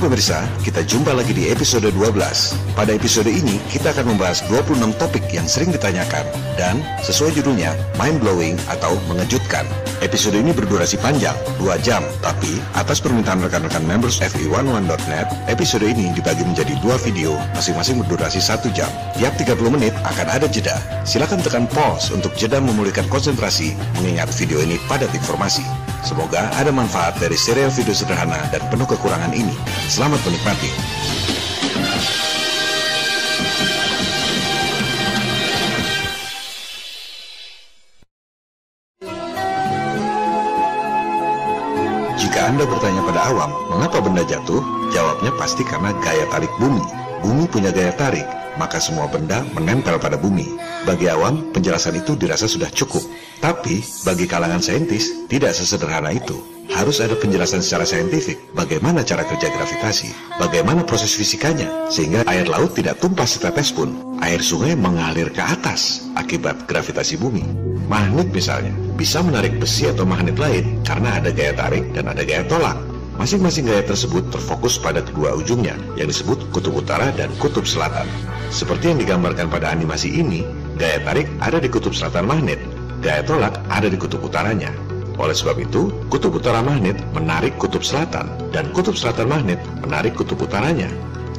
Pemirsa, kita jumpa lagi di episode 12. Pada episode ini, kita akan membahas 26 topik yang sering ditanyakan dan sesuai judulnya, mind-blowing atau mengejutkan. Episode ini berdurasi panjang, 2 jam, tapi atas permintaan rekan-rekan members FE11.net, episode ini dibagi menjadi dua video, masing-masing berdurasi 1 jam. Tiap 30 menit akan ada jeda. Silakan tekan pause untuk jeda memulihkan konsentrasi, mengingat video ini padat informasi. Semoga ada manfaat dari serial video sederhana dan penuh kekurangan ini. Selamat menikmati. Jika Anda bertanya pada awam, mengapa benda jatuh? Jawabnya pasti karena gaya tarik bumi. Bumi punya gaya tarik, maka semua benda menempel pada bumi. Bagi awam, penjelasan itu dirasa sudah cukup. Tapi, bagi kalangan saintis, tidak sesederhana itu. Harus ada penjelasan secara saintifik bagaimana cara kerja gravitasi, bagaimana proses fisikanya, sehingga air laut tidak tumpah setetes pun. Air sungai mengalir ke atas akibat gravitasi bumi. Magnet misalnya, bisa menarik besi atau magnet lain karena ada gaya tarik dan ada gaya tolak. Masing-masing gaya tersebut terfokus pada kedua ujungnya, yang disebut kutub utara dan kutub selatan. Seperti yang digambarkan pada animasi ini, gaya tarik ada di kutub selatan magnet, gaya tolak ada di kutub utaranya. Oleh sebab itu, kutub utara magnet menarik kutub selatan, dan kutub selatan magnet menarik kutub utaranya.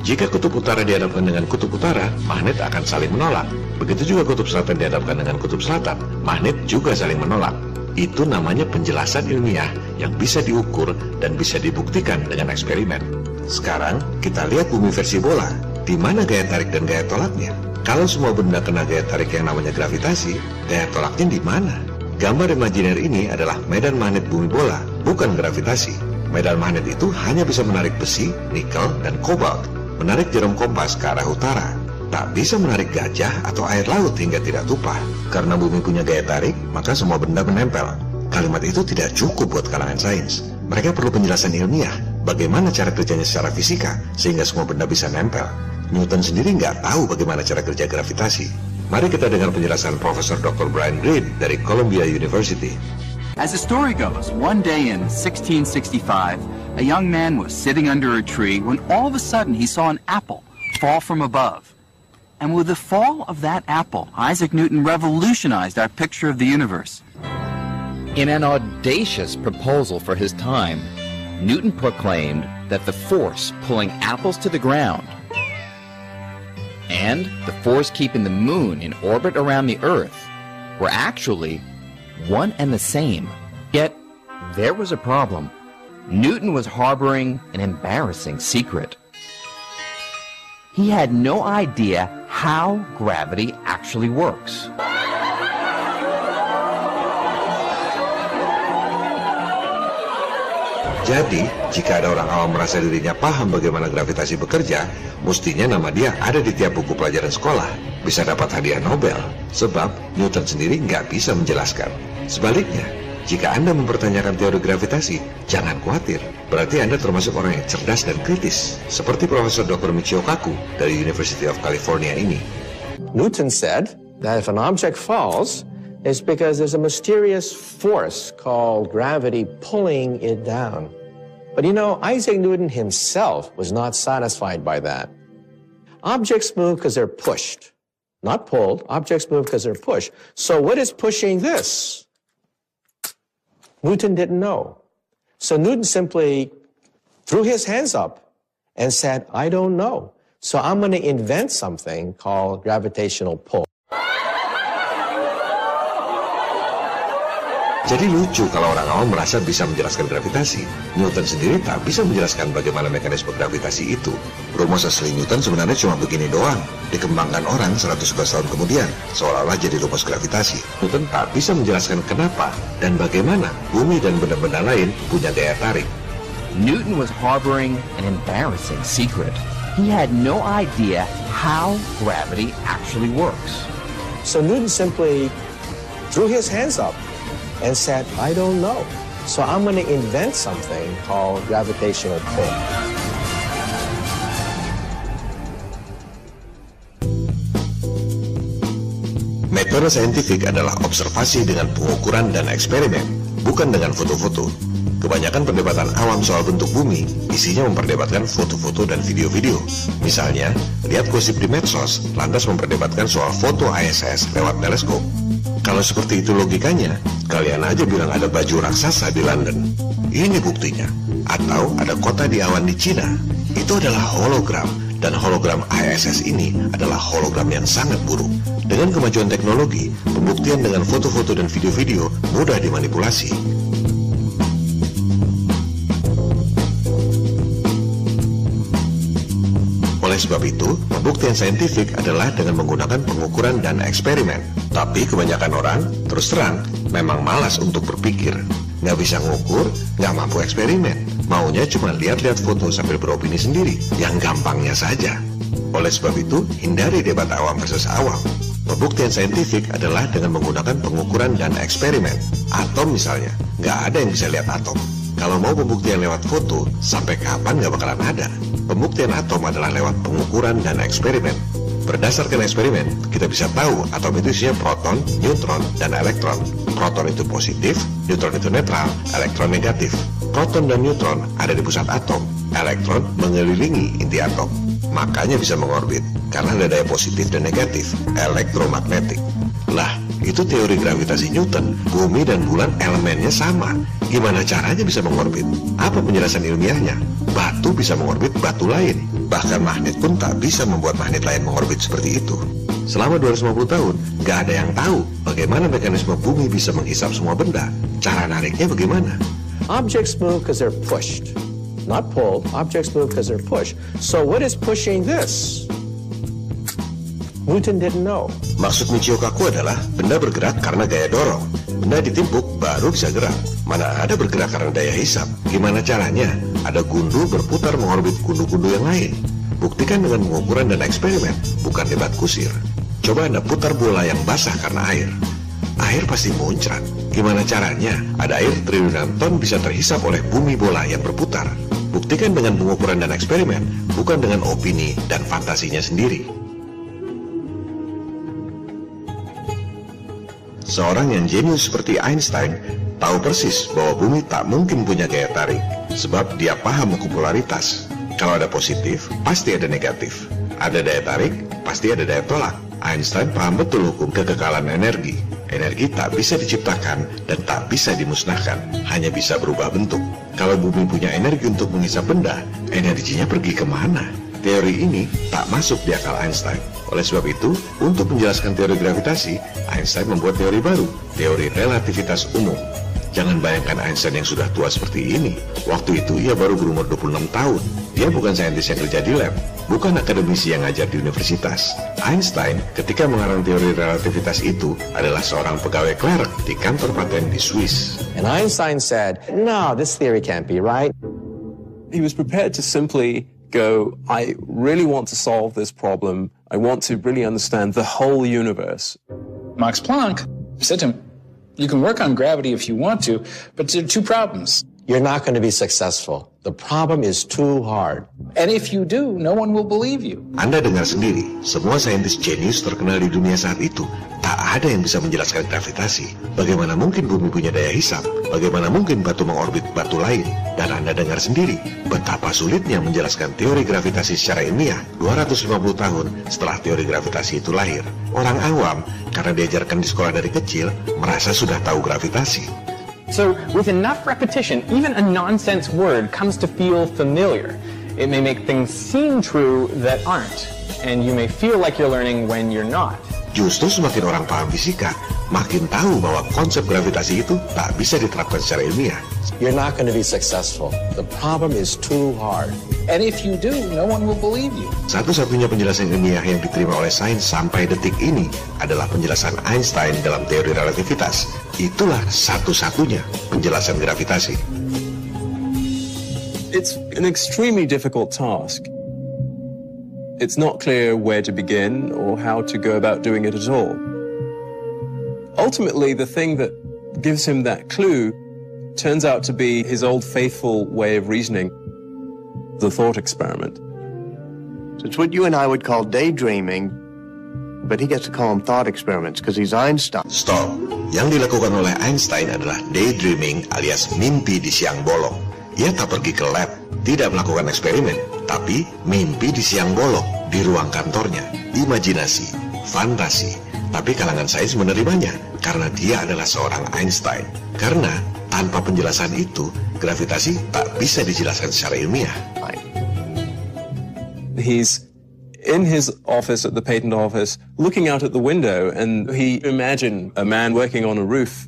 Jika kutub utara dihadapkan dengan kutub utara, magnet akan saling menolak. Begitu juga kutub selatan dihadapkan dengan kutub selatan, magnet juga saling menolak. Itu namanya penjelasan ilmiah yang bisa diukur dan bisa dibuktikan dengan eksperimen. Sekarang kita lihat bumi versi bola. Di mana gaya tarik dan gaya tolaknya? Kalau semua benda kena gaya tarik yang namanya gravitasi, gaya tolaknya di mana? Gambar imajiner ini adalah medan magnet bumi bola, bukan gravitasi. Medan magnet itu hanya bisa menarik besi, nikel, dan kobalt, menarik jarum kompas ke arah utara. Tak bisa menarik gajah atau air laut hingga tidak tumpah. Karena bumi punya gaya tarik, maka semua benda menempel. Kalimat itu tidak cukup buat kalangan sains. Mereka perlu penjelasan ilmiah, bagaimana cara kerjanya secara fisika, sehingga semua benda bisa nempel. Newton sendiri nggak tahu bagaimana cara kerja gravitasi. Mari kita dengar penjelasan Profesor Dr. Brian Greene dari Columbia University. As the story goes, one day in 1665, a young man was sitting under a tree when all of a sudden he saw an apple fall from above. And with the fall of that apple, Isaac Newton revolutionized our picture of the universe. In an audacious proposal for his time, Newton proclaimed that the force pulling apples to the ground and the force keeping the moon in orbit around the Earth were actually one and the same. Yet, there was a problem. Newton was harboring an embarrassing secret. He had no idea how gravity actually works. Jadi, jika ada orang awam merasa dirinya paham bagaimana gravitasi bekerja, mestinya nama dia ada di tiap buku pelajaran sekolah. Bisa dapat hadiah Nobel, sebab Newton sendiri nggak bisa menjelaskan. Sebaliknya, jika Anda mempertanyakan teori gravitasi, jangan khawatir. Berarti Anda termasuk orang yang cerdas dan kritis, seperti Profesor Dr. Michio Kaku dari University of California ini. Newton said that if an object falls, it's because there's a mysterious force called gravity pulling it down. But you know, Isaac Newton himself was not satisfied by that. Objects move because they're pushed, not pulled. Objects move because they're pushed. So what is pushing this? Newton didn't know. So Newton simply threw his hands up and said, I don't know. So I'm going to invent something called gravitational pull. Jadi lucu kalau orang awam merasa bisa menjelaskan gravitasi. Newton sendiri tak bisa menjelaskan bagaimana mekanisme gravitasi itu. Rumus asli Newton sebenarnya cuma begini doang. Dikembangkan orang 111 tahun kemudian, seolah-olah jadi rumus gravitasi. Newton tak bisa menjelaskan kenapa dan bagaimana bumi dan benda-benda lain punya gaya tarik. Newton was harboring an embarrassing secret. He had no idea how gravity actually works. So Newton simply threw his hands up and said, I don't know. So I'm going to invent something called gravitational pull. Metode saintifik adalah observasi dengan pengukuran dan eksperimen, bukan dengan foto-foto. Kebanyakan perdebatan awam soal bentuk bumi isinya memperdebatkan foto-foto dan video-video. Misalnya, lihat gosip di medsos, lantas memperdebatkan soal foto ISS lewat teleskop. Kalau seperti itu logikanya, kalian aja bilang ada baju raksasa di London. Ini buktinya. Atau ada kota di awan di Cina. Itu adalah hologram, dan hologram ISS ini adalah hologram yang sangat buruk. Dengan kemajuan teknologi, pembuktian dengan foto-foto dan video-video mudah dimanipulasi. Oleh sebab itu, pembuktian saintifik adalah dengan menggunakan pengukuran dan eksperimen. Tapi kebanyakan orang, terus terang, memang malas untuk berpikir. Nggak bisa ngukur, nggak mampu eksperimen. Maunya cuma lihat-lihat foto sambil beropini sendiri, yang gampangnya saja. Oleh sebab itu, hindari debat awam versus awam. Pembuktian saintifik adalah dengan menggunakan pengukuran dan eksperimen. Atom misalnya, nggak ada yang bisa lihat atom. Kalau mau pembuktian lewat foto, sampai kapan nggak bakalan ada. Pembuktian atom adalah lewat pengukuran dan eksperimen. Berdasarkan eksperimen, kita bisa tahu atom itu isinya proton, neutron, dan elektron. Proton itu positif, neutron itu netral, elektron negatif. Proton dan neutron ada di pusat atom, elektron mengelilingi inti atom. Makanya bisa mengorbit, karena ada daya positif dan negatif, elektromagnetik. Lah, itu teori gravitasi Newton. Bumi dan bulan elemennya sama. Gimana caranya bisa mengorbit? Apa penjelasan ilmiahnya? Batu bisa mengorbit batu lain. Bahkan magnet pun tak bisa membuat magnet lain mengorbit seperti itu. Selama 250 tahun, gak ada yang tahu bagaimana mekanisme bumi bisa menghisap semua benda. Cara nariknya bagaimana? Objects move because they're pushed, not pulled. Objects move because they're pushed. So what is pushing this? Newton didn't know. Maksud Michio Kaku adalah benda bergerak karena gaya dorong. Benda ditimpuk baru bisa gerak. Mana ada bergerak karena daya hisap. Gimana caranya? Ada gundu berputar mengorbit gundu-gundu yang lain. Buktikan dengan pengukuran dan eksperimen, bukan debat kusir. Coba Anda putar bola yang basah karena air. Air pasti muncrat. Gimana caranya? Ada air triliunan ton bisa terhisap oleh bumi bola yang berputar. Buktikan dengan pengukuran dan eksperimen, bukan dengan opini dan fantasinya sendiri. Seorang yang jenius seperti Einstein tahu persis bahwa bumi tak mungkin punya gaya tarik, sebab dia paham hukum polaritas. Kalau ada positif, pasti ada negatif. Ada daya tarik, pasti ada daya tolak. Einstein paham betul hukum kekekalan energi. Energi tak bisa diciptakan dan tak bisa dimusnahkan, hanya bisa berubah bentuk. Kalau bumi punya energi untuk mengisap benda, energinya pergi ke mana? Teori ini tak masuk di akal Einstein. Oleh sebab itu, untuk menjelaskan teori gravitasi, Einstein membuat teori baru, teori relativitas umum. Jangan bayangkan Einstein yang sudah tua seperti ini. Waktu itu ia baru berumur 26 tahun. Dia bukan saintis yang kerja di lab, bukan akademisi yang ngajar di universitas. Einstein ketika mengarang teori relativitas itu adalah seorang pegawai clerk di kantor paten di Swiss. And Einstein said, no, this theory can't be right. He was prepared to simply go, I really want to solve this problem. I want to really understand the whole universe. Max Planck said to him, You can work on gravity if you want to, but there are two problems. You're not going to be successful. The problem is too hard. And if you do, no one will believe you. Anda dengar sendiri, semua saintis jenius terkenal di dunia saat itu, tak ada yang bisa menjelaskan gravitasi. Bagaimana mungkin bumi punya daya hisap? Bagaimana mungkin batu mengorbit batu lain? Dan Anda dengar sendiri, betapa sulitnya menjelaskan teori gravitasi secara ilmiah 250 tahun setelah teori gravitasi itu lahir. Orang awam, karena diajarkan di sekolah dari kecil, merasa sudah tahu gravitasi. So, with enough repetition, even a nonsense word comes to feel familiar. It may make things seem true that aren't, and you may feel like you're learning when you're not. Justru semakin orang paham fisika, makin tahu bahwa konsep gravitasi itu tak bisa diterapkan secara ilmiah. You're not going to be successful. The problem is too hard. And if you do, no one will believe you. Satu-satunya penjelasan ilmiah yang diterima oleh sains sampai detik ini adalah penjelasan Einstein dalam teori relativitas. Itulah satu-satunya penjelasan gravitasi. It's an extremely difficult task. It's not clear where to begin or how to go about doing it at all. Ultimately, the thing that gives him that clue turns out to be his old faithful way of reasoning, the thought experiment. So it's what you and I would call daydreaming, but he gets to call them thought experiments because he's Einstein. Stop. Yang dilakukan oleh Einstein adalah daydreaming alias mimpi di siang bolong. Ia tak pergi ke lab, tidak melakukan eksperimen, tapi mimpi di siang bolong di ruang kantornya. Imajinasi, fantasi. Tapi kalangan sains menerimanya karena dia adalah seorang Einstein. Karena tanpa penjelasan itu, gravitasi tak bisa dijelaskan secara ilmiah. He's in his office at the patent office, looking out at the window, and he imagined a man working on a roof.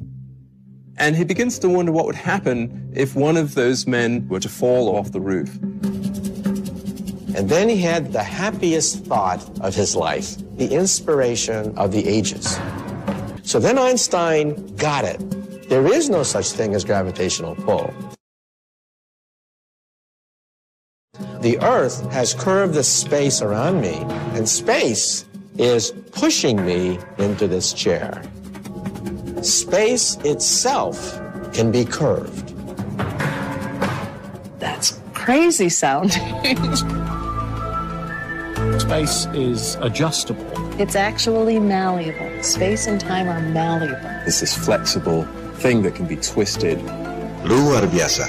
And he begins to wonder what would happen if one of those men were to fall off the roof. And then he had the happiest thought of his life, the inspiration of the ages. So then Einstein got it. There is no such thing as gravitational pull. The Earth has curved the space around me, and space is pushing me into this chair. Space itself can be curved. That's crazy sounding. Space is adjustable. it's actually malleable. Space and time are malleable. It's this flexible thing that can be twisted. Luar biasa.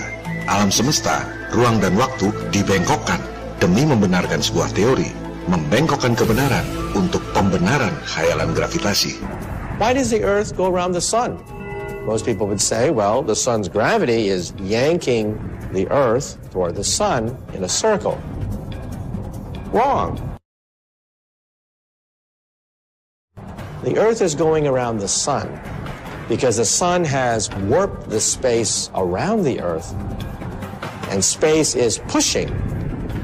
Alam semesta, ruang dan waktu dibengkokkan demi membenarkan sebuah teori. Membengkokkan kebenaran untuk pembenaran khayalan gravitasi. Why does the Earth go around the sun? Most people would say, well, the sun's gravity is yanking the Earth toward the sun in a circle. Wrong. The Earth is going around the sun because the sun has warped the space around the Earth, and space is pushing,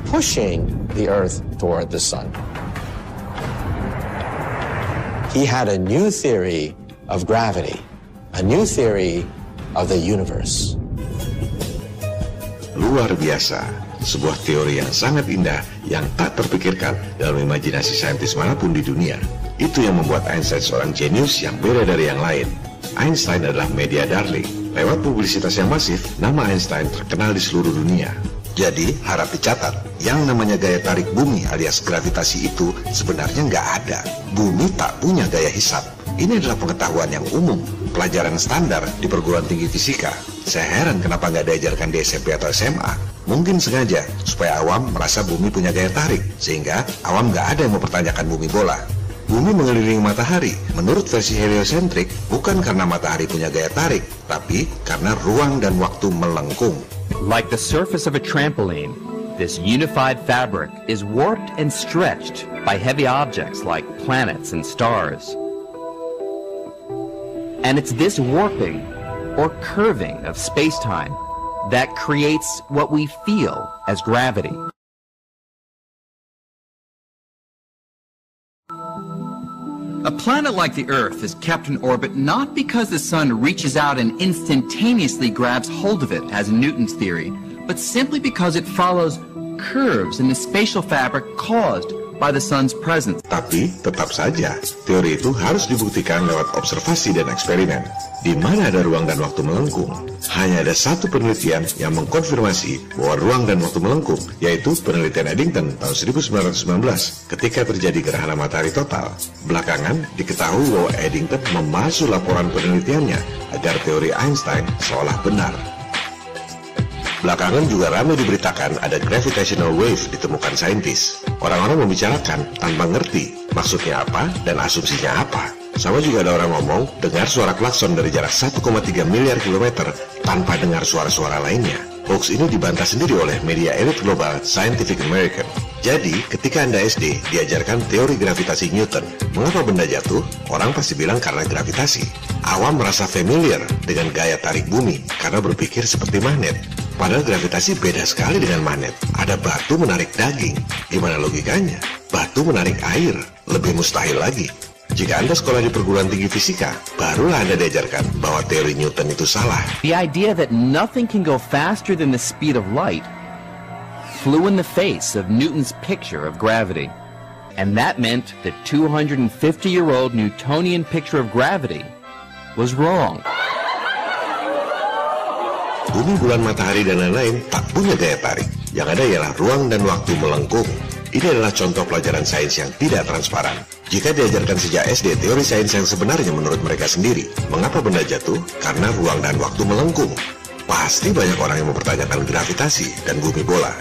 pushing the Earth toward the sun. He had a new theory of gravity, a new theory of the universe. Luar biasa. Sebuah teori yang sangat indah yang tak terpikirkan dalam imajinasi saintis mana pun di dunia. Itu yang membuat Einstein seorang jenius yang beda dari yang lain. Einstein adalah media darling. Lewat publisitas yang masif, nama Einstein terkenal di seluruh dunia. Jadi, harap dicatat, yang namanya gaya tarik bumi alias gravitasi itu sebenarnya nggak ada. Bumi tak punya gaya hisap. Ini adalah pengetahuan yang umum, pelajaran standar di perguruan tinggi fisika. Saya heran kenapa nggak diajarkan di SMP atau SMA. Mungkin sengaja, supaya awam merasa bumi punya gaya tarik, sehingga awam nggak ada yang mempertanyakan bumi bola. Bumi mengelilingi matahari, menurut versi heliosentrik, bukan karena matahari punya gaya tarik, tapi karena ruang dan waktu melengkung. Like the surface of a trampoline, this unified fabric is warped and stretched by heavy objects like planets and stars. And it's this warping or curving of space-time that creates what we feel as gravity. A planet like the Earth is kept in orbit not because the sun reaches out and instantaneously grabs hold of it, as Newton's theory, but simply because it follows curves in the spatial fabric caused by the sun's presence. Tapi tetap saja, teori itu harus dibuktikan lewat observasi dan eksperimen. Di mana ada ruang dan waktu melengkung, hanya ada satu penelitian yang mengkonfirmasi bahwa ruang dan waktu melengkung, yaitu penelitian Eddington tahun 1919 ketika terjadi gerhana matahari total. Belakangan diketahui bahwa Eddington memalsu laporan penelitiannya agar teori Einstein seolah benar. Belakangan juga ramai diberitakan ada gravitational wave ditemukan saintis. Orang-orang membicarakan tanpa ngerti maksudnya apa dan asumsinya apa. Sama juga ada orang ngomong dengar suara klakson dari jarak 1,3 miliar kilometer tanpa dengar suara-suara lainnya. Hoax ini dibantah sendiri oleh media elit global Scientific American. Jadi, ketika Anda SD diajarkan teori gravitasi Newton, mengapa benda jatuh? Orang pasti bilang karena gravitasi. Awam merasa familiar dengan gaya tarik bumi karena berpikir seperti magnet. Padahal gravitasi beda sekali dengan magnet. Ada batu menarik daging. Gimana logikanya? Batu menarik air. Lebih mustahil lagi. Jika Anda sekolah di perguruan tinggi fisika, barulah Anda diajarkan bahwa teori Newton itu salah. The idea that nothing can go faster than the speed of light flew in the face of Newton's picture of gravity. And that meant the 250-year-old Newtonian picture of gravity was wrong. Bumi, bulan, matahari, dan lain-lain tak punya gaya tarik. Yang ada ialah ruang dan waktu melengkung. Ini adalah contoh pelajaran sains yang tidak transparan. Jika diajarkan sejak SD teori sains yang sebenarnya menurut mereka sendiri, mengapa benda jatuh? Karena ruang dan waktu melengkung. Pasti banyak orang yang mempertanyakan gravitasi dan bumi bola.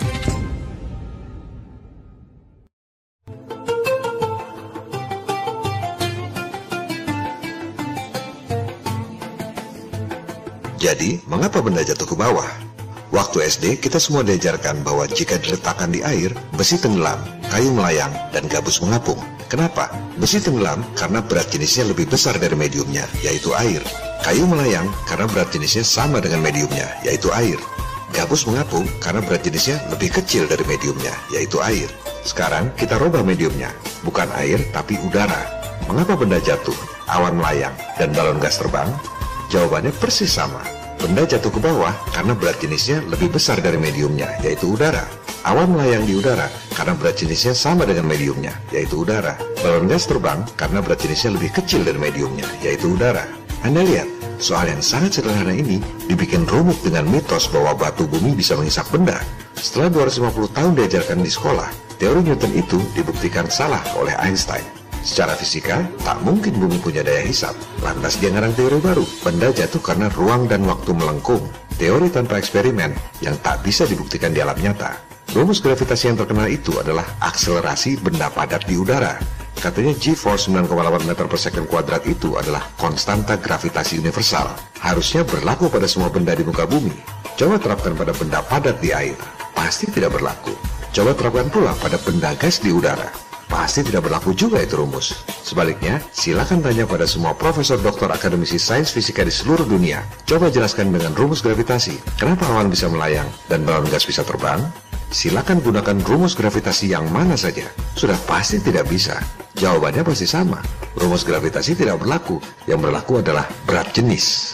Jadi, mengapa benda jatuh ke bawah? Waktu SD, kita semua diajarkan bahwa jika diletakkan di air, besi tenggelam, kayu melayang, dan gabus mengapung. Kenapa? Besi tenggelam karena berat jenisnya lebih besar dari mediumnya, yaitu air. Kayu melayang karena berat jenisnya sama dengan mediumnya, yaitu air. Gabus mengapung karena berat jenisnya lebih kecil dari mediumnya, yaitu air. Sekarang kita rubah mediumnya, bukan air tapi udara. Mengapa benda jatuh, awan melayang, dan balon gas terbang? Jawabannya persis sama. Benda jatuh ke bawah karena berat jenisnya lebih besar dari mediumnya, yaitu udara. Awan melayang di udara karena berat jenisnya sama dengan mediumnya, yaitu udara. Balon gas terbang karena berat jenisnya lebih kecil dari mediumnya, yaitu udara. Anda lihat, soal yang sangat sederhana ini dibikin rumit dengan mitos bahwa batu bumi bisa menghisap benda. Setelah 250 tahun diajarkan di sekolah, teori Newton itu dibuktikan salah oleh Einstein. Secara fisika, tak mungkin bumi punya daya hisap. Lantas dia ngarang teori baru, benda jatuh karena ruang dan waktu melengkung. Teori tanpa eksperimen yang tak bisa dibuktikan di alam nyata. Rumus gravitasi yang terkenal itu adalah akselerasi benda padat di udara. Katanya G-force 9,8 meter per second kuadrat itu adalah konstanta gravitasi universal. Harusnya berlaku pada semua benda di muka bumi. Coba terapkan pada benda padat di air. Pasti tidak berlaku. Coba terapkan pula pada benda gas di udara pasti tidak berlaku juga itu rumus. Sebaliknya, silakan tanya pada semua profesor doktor akademisi sains fisika di seluruh dunia. Coba jelaskan dengan rumus gravitasi, kenapa awan bisa melayang dan balon gas bisa terbang? Silakan gunakan rumus gravitasi yang mana saja. Sudah pasti tidak bisa. Jawabannya pasti sama. Rumus gravitasi tidak berlaku. Yang berlaku adalah berat jenis.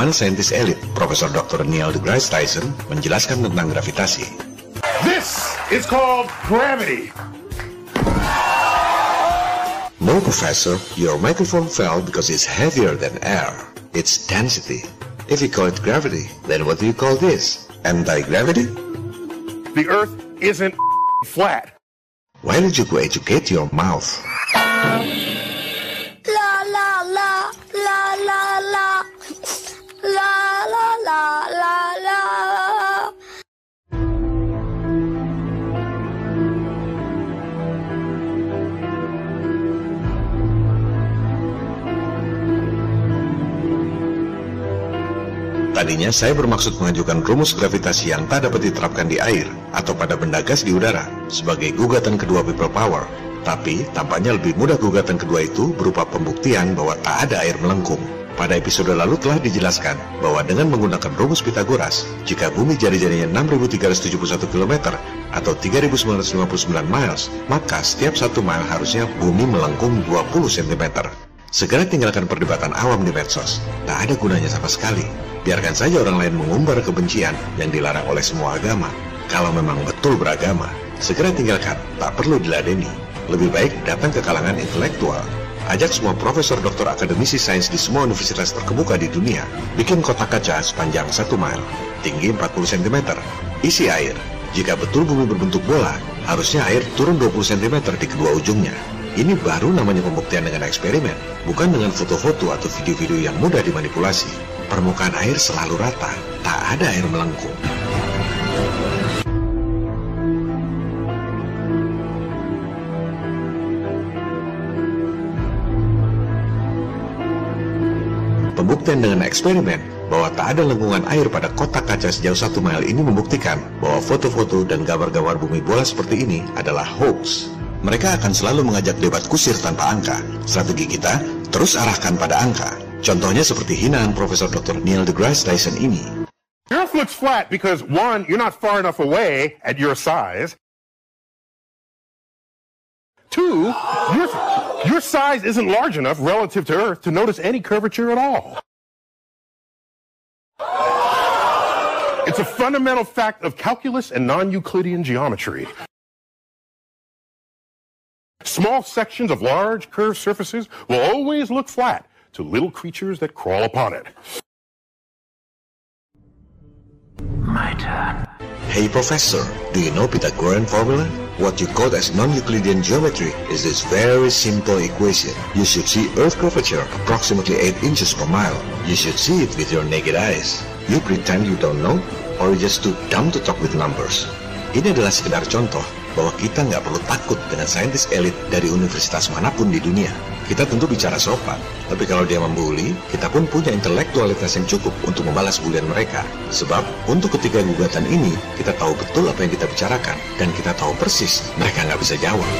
Bagaimana saintis elit Profesor Dr. Neil deGrasse Tyson menjelaskan tentang gravitasi. This is called gravity. No, Professor, your microphone fell because it's heavier than air. It's density. If you call it gravity, then what do you call this? Anti-gravity? The Earth isn't flat. Why did you go educate your mouth? Tadinya saya bermaksud mengajukan rumus gravitasi yang tak dapat diterapkan di air atau pada benda gas di udara sebagai gugatan kedua people power. Tapi tampaknya lebih mudah gugatan kedua itu berupa pembuktian bahwa tak ada air melengkung. Pada episode lalu telah dijelaskan bahwa dengan menggunakan rumus Pitagoras, jika bumi jari-jarinya 6.371 km atau 3.959 miles, maka setiap satu mile harusnya bumi melengkung 20 cm. Segera tinggalkan perdebatan awam di medsos. Tak ada gunanya sama sekali. Biarkan saja orang lain mengumbar kebencian yang dilarang oleh semua agama. Kalau memang betul beragama, segera tinggalkan. Tak perlu diladeni. Lebih baik datang ke kalangan intelektual. Ajak semua profesor doktor akademisi sains di semua universitas terkemuka di dunia, bikin kotak kaca sepanjang 1 mile, tinggi 40 cm, isi air. Jika betul bumi berbentuk bola, harusnya air turun 20 cm di kedua ujungnya. Ini baru namanya pembuktian dengan eksperimen, bukan dengan foto-foto atau video-video yang mudah dimanipulasi. Permukaan air selalu rata, tak ada air melengkung. Pembuktian dengan eksperimen bahwa tak ada lengkungan air pada kotak kaca sejauh satu mile ini membuktikan bahwa foto-foto dan gambar-gambar bumi bola seperti ini adalah hoax. Mereka akan selalu mengajak debat kusir tanpa angka. Strategi kita terus arahkan pada angka. Contohnya seperti hinaan Profesor Dr. Neil deGrasse Tyson ini. Earth looks flat because one, you're not far enough away at your size. Two, your, your size isn't large enough relative to Earth to notice any curvature at all. It's a fundamental fact of calculus and non-Euclidean geometry. Small sections of large curved surfaces will always look flat to little creatures that crawl upon it. My turn. Hey professor, do you know Pythagorean formula? What you call as non-Euclidean geometry is this very simple equation. You should see Earth curvature approximately 8 inches per mile. You should see it with your naked eyes. You pretend you don't know, or you just too dumb to talk with numbers. Ini adalah sekedar contoh bahwa kita nggak perlu takut dengan saintis elit dari universitas manapun di dunia. Kita tentu bicara sopan, tapi kalau dia membuli, kita pun punya intelektualitas yang cukup untuk membalas bulian mereka. Sebab, untuk ketiga gugatan ini, kita tahu betul apa yang kita bicarakan, dan kita tahu persis mereka nggak bisa jawab.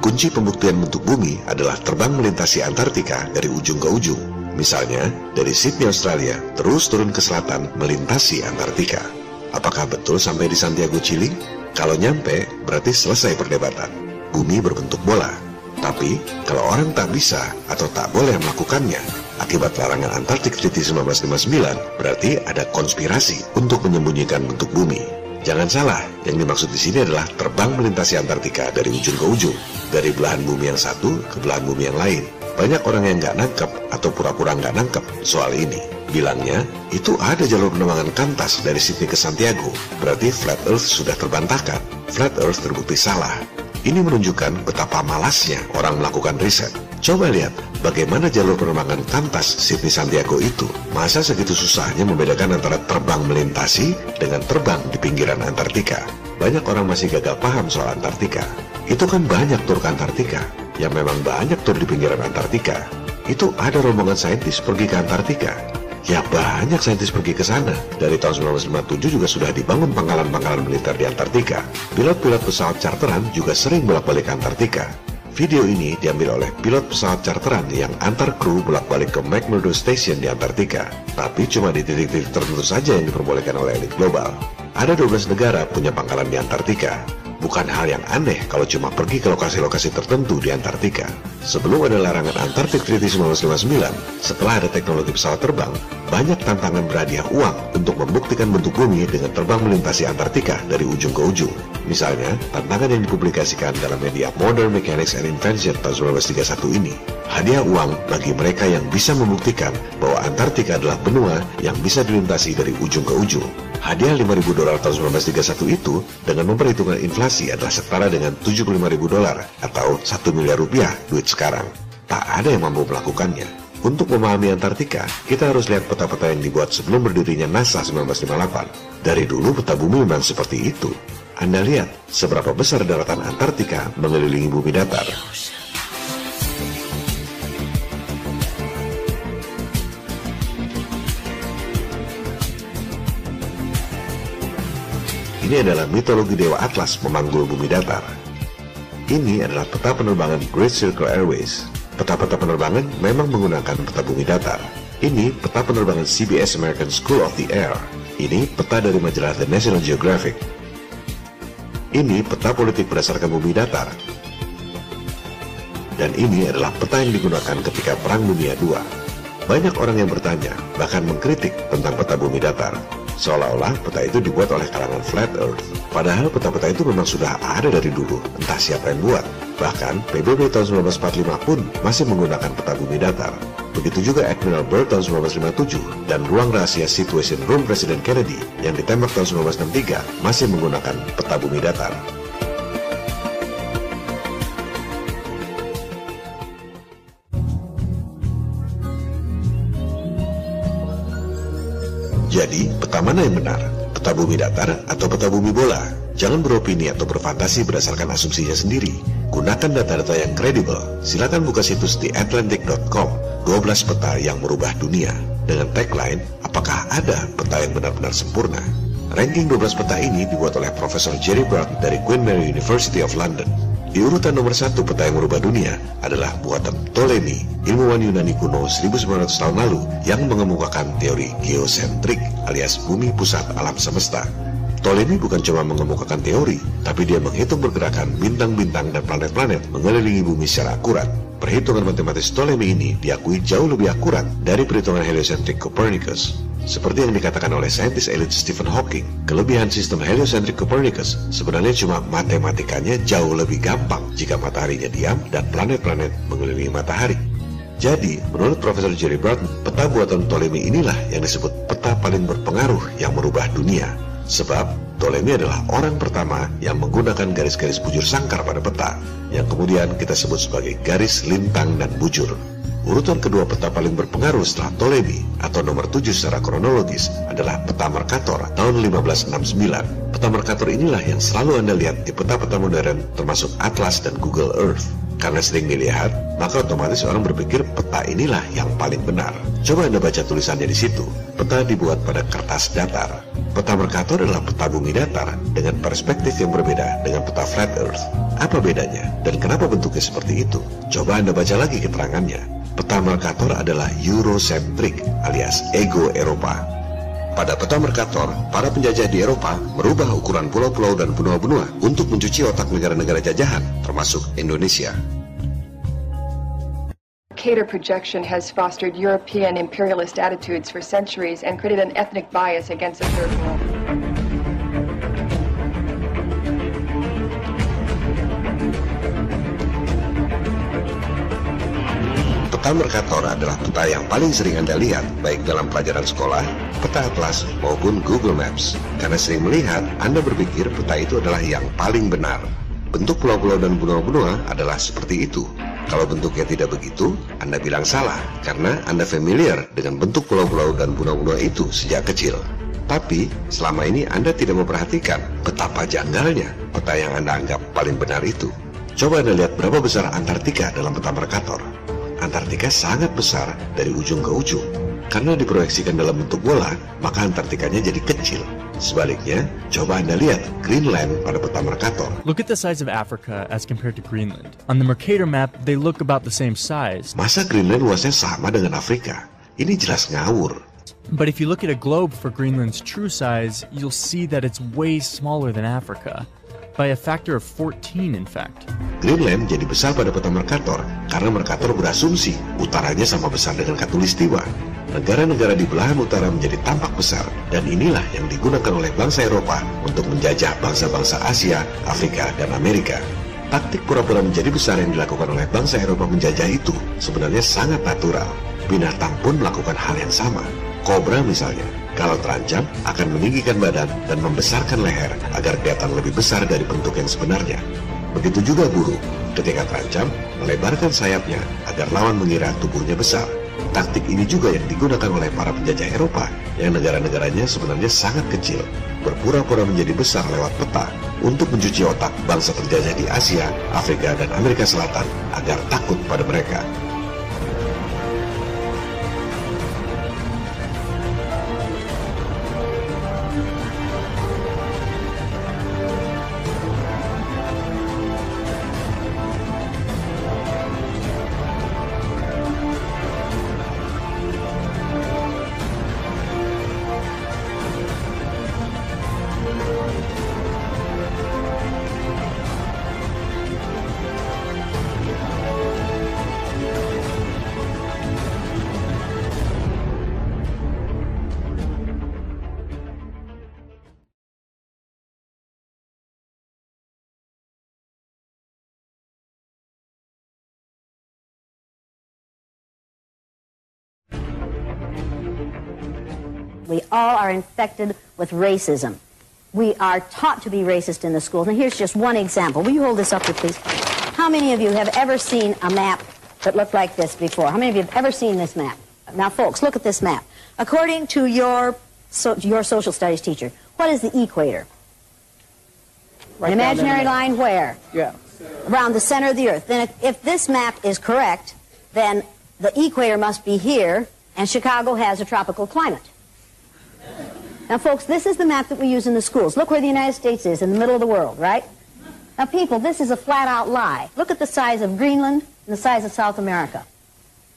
Kunci pembuktian bentuk bumi adalah terbang melintasi Antartika dari ujung ke ujung. Misalnya, dari Sydney, Australia, terus turun ke selatan melintasi Antartika. Apakah betul sampai di Santiago, Chili? Kalau nyampe, berarti selesai perdebatan. Bumi berbentuk bola. Tapi, kalau orang tak bisa atau tak boleh melakukannya, akibat larangan Antartik Treaty 1959, berarti ada konspirasi untuk menyembunyikan bentuk bumi. Jangan salah, yang dimaksud di sini adalah terbang melintasi Antartika dari ujung ke ujung, dari belahan bumi yang satu ke belahan bumi yang lain. Banyak orang yang nggak nangkep atau pura-pura nggak nangkep soal ini. Bilangnya, itu ada jalur penerbangan kantas dari Sydney ke Santiago, berarti Flat Earth sudah terbantahkan. Flat Earth terbukti salah. Ini menunjukkan betapa malasnya orang melakukan riset. Coba lihat bagaimana jalur penerbangan kantas Sydney Santiago itu. Masa segitu susahnya membedakan antara terbang melintasi dengan terbang di pinggiran Antartika. Banyak orang masih gagal paham soal Antartika. Itu kan banyak tur ke Antartika. Ya memang banyak tur di pinggiran Antartika. Itu ada rombongan saintis pergi ke Antartika. Ya banyak saintis pergi ke sana. Dari tahun 1957 juga sudah dibangun pangkalan-pangkalan militer di Antartika. Pilot-pilot pesawat charteran juga sering bolak-balik Antartika. Video ini diambil oleh pilot pesawat charteran yang antar kru bolak-balik ke McMurdo Station di Antartika. Tapi cuma di titik-titik tertentu saja yang diperbolehkan oleh elit global. Ada 12 negara punya pangkalan di Antartika. Bukan hal yang aneh kalau cuma pergi ke lokasi-lokasi tertentu di Antartika. Sebelum ada larangan Antartik Treaty 1959, setelah ada teknologi pesawat terbang, banyak tantangan berhadiah uang untuk membuktikan bentuk bumi dengan terbang melintasi Antartika dari ujung ke ujung. Misalnya, tantangan yang dipublikasikan dalam media Modern Mechanics and Invention tahun 1931 ini. Hadiah uang bagi mereka yang bisa membuktikan bahwa Antartika adalah benua yang bisa dilintasi dari ujung ke ujung. Hadiah 5.000 dolar tahun 1931 itu dengan memperhitungkan inflasi adalah setara dengan 75.000 dolar atau 1 miliar rupiah duit sekarang. Tak ada yang mampu melakukannya. Untuk memahami Antartika, kita harus lihat peta-peta yang dibuat sebelum berdirinya NASA 1958. Dari dulu peta bumi memang seperti itu. Anda lihat seberapa besar daratan Antartika mengelilingi bumi datar. Ini adalah mitologi Dewa Atlas memanggul bumi datar. Ini adalah peta penerbangan Great Circle Airways. Peta-peta penerbangan memang menggunakan peta bumi datar. Ini peta penerbangan CBS American School of the Air. Ini peta dari majalah The National Geographic. Ini peta politik berdasarkan bumi datar. Dan ini adalah peta yang digunakan ketika Perang Dunia II. Banyak orang yang bertanya, bahkan mengkritik tentang peta bumi datar. Seolah-olah peta itu dibuat oleh kalangan flat earth. Padahal peta-peta itu memang sudah ada dari dulu, entah siapa yang buat. Bahkan PBB tahun 1945 pun masih menggunakan peta bumi datar. Begitu juga Admiral Byrd tahun 1957 dan ruang rahasia Situation Room Presiden Kennedy yang ditembak tahun 1963 masih menggunakan peta bumi datar. Jadi, peta mana yang benar? Peta bumi datar atau peta bumi bola? Jangan beropini atau berfantasi berdasarkan asumsinya sendiri. Gunakan data-data yang kredibel. Silakan buka situs di atlantic.com 12 peta yang merubah dunia. Dengan tagline, apakah ada peta yang benar-benar sempurna? Ranking 12 peta ini dibuat oleh Profesor Jerry Brown dari Queen Mary University of London. Di urutan nomor satu peta yang merubah dunia adalah buatan Ptolemy, ilmuwan Yunani kuno 1900 tahun lalu yang mengemukakan teori geosentrik alias bumi pusat alam semesta. Ptolemy bukan cuma mengemukakan teori, tapi dia menghitung pergerakan bintang-bintang dan planet-planet mengelilingi bumi secara akurat. Perhitungan matematis Ptolemy ini diakui jauh lebih akurat dari perhitungan heliocentrik Copernicus. Seperti yang dikatakan oleh saintis elit Stephen Hawking, kelebihan sistem heliocentrik Copernicus sebenarnya cuma matematikanya jauh lebih gampang jika mataharinya diam dan planet-planet mengelilingi matahari. Jadi, menurut Profesor Jerry Broughton, peta buatan Ptolemy inilah yang disebut peta paling berpengaruh yang merubah dunia. Sebab, Ptolemy adalah orang pertama yang menggunakan garis-garis bujur sangkar pada peta, yang kemudian kita sebut sebagai garis lintang dan bujur. Urutan kedua peta paling berpengaruh setelah Ptolemy atau nomor 7 secara kronologis adalah peta Mercator tahun 1569. Peta Mercator inilah yang selalu Anda lihat di peta-peta modern termasuk Atlas dan Google Earth. Karena sering dilihat, maka otomatis orang berpikir peta inilah yang paling benar. Coba Anda baca tulisannya di situ. Peta dibuat pada kertas datar. Peta Mercator adalah peta bumi datar dengan perspektif yang berbeda dengan peta flat earth. Apa bedanya dan kenapa bentuknya seperti itu? Coba Anda baca lagi keterangannya. Peta Mercator adalah Eurocentric alias ego Eropa. Pada peta Mercator, para penjajah di Eropa merubah ukuran pulau-pulau dan benua-benua untuk mencuci otak negara-negara jajahan, termasuk Indonesia. Mercator projection has fostered European imperialist attitudes for centuries and created an ethnic bias against the third world. Peta Mercator adalah peta yang paling sering Anda lihat, baik dalam pelajaran sekolah, peta atlas, maupun Google Maps. Karena sering melihat, Anda berpikir peta itu adalah yang paling benar. Bentuk pulau-pulau dan benua-benua adalah seperti itu. Kalau bentuknya tidak begitu, Anda bilang salah, karena Anda familiar dengan bentuk pulau-pulau dan benua-benua itu sejak kecil. Tapi, selama ini Anda tidak memperhatikan betapa janggalnya peta yang Anda anggap paling benar itu. Coba Anda lihat berapa besar Antartika dalam peta Mercator. Antartika sangat besar dari ujung ke ujung. Karena diproyeksikan dalam bentuk bola, maka Antartikanya jadi kecil. Sebaliknya, coba Anda lihat Greenland pada peta Mercator. Look at the size of Africa as compared to Greenland. On the Mercator map, they look about the same size. Masa Greenland luasnya sama dengan Afrika? Ini jelas ngawur. But if you look at a globe for Greenland's true size, you'll see that it's way smaller than Africa. By a factor of 14, in fact. Greenland jadi besar pada peta Mercator karena Mercator berasumsi utaranya sama besar dengan Katulistiwa. Negara-negara di belahan utara menjadi tampak besar dan inilah yang digunakan oleh bangsa Eropa untuk menjajah bangsa-bangsa Asia, Afrika, dan Amerika. Taktik pura-pura menjadi besar yang dilakukan oleh bangsa Eropa menjajah itu sebenarnya sangat natural. Binatang pun melakukan hal yang sama. Kobra misalnya, kalau terancam akan meninggikan badan dan membesarkan leher agar kelihatan lebih besar dari bentuk yang sebenarnya. Begitu juga burung, ketika terancam melebarkan sayapnya agar lawan mengira tubuhnya besar. Taktik ini juga yang digunakan oleh para penjajah Eropa yang negara-negaranya sebenarnya sangat kecil, berpura-pura menjadi besar lewat peta untuk mencuci otak bangsa terjajah di Asia, Afrika, dan Amerika Selatan agar takut pada mereka. All are infected with racism. We are taught to be racist in the schools. And here's just one example. Will you hold this up here, please? How many of you have ever seen a map that looked like this before? How many of you have ever seen this map? Now, folks, look at this map. According to your, so, your social studies teacher, what is the equator? Right An down in the imaginary line where? Yeah. Around the center of the Earth. Then if, if this map is correct, then the equator must be here, and Chicago has a tropical climate. Now, folks, this is the map that we use in the schools. Look where the United States is, in the middle of the world, right? Now, people, this is a flat-out lie. Look at the size of Greenland and the size of South America.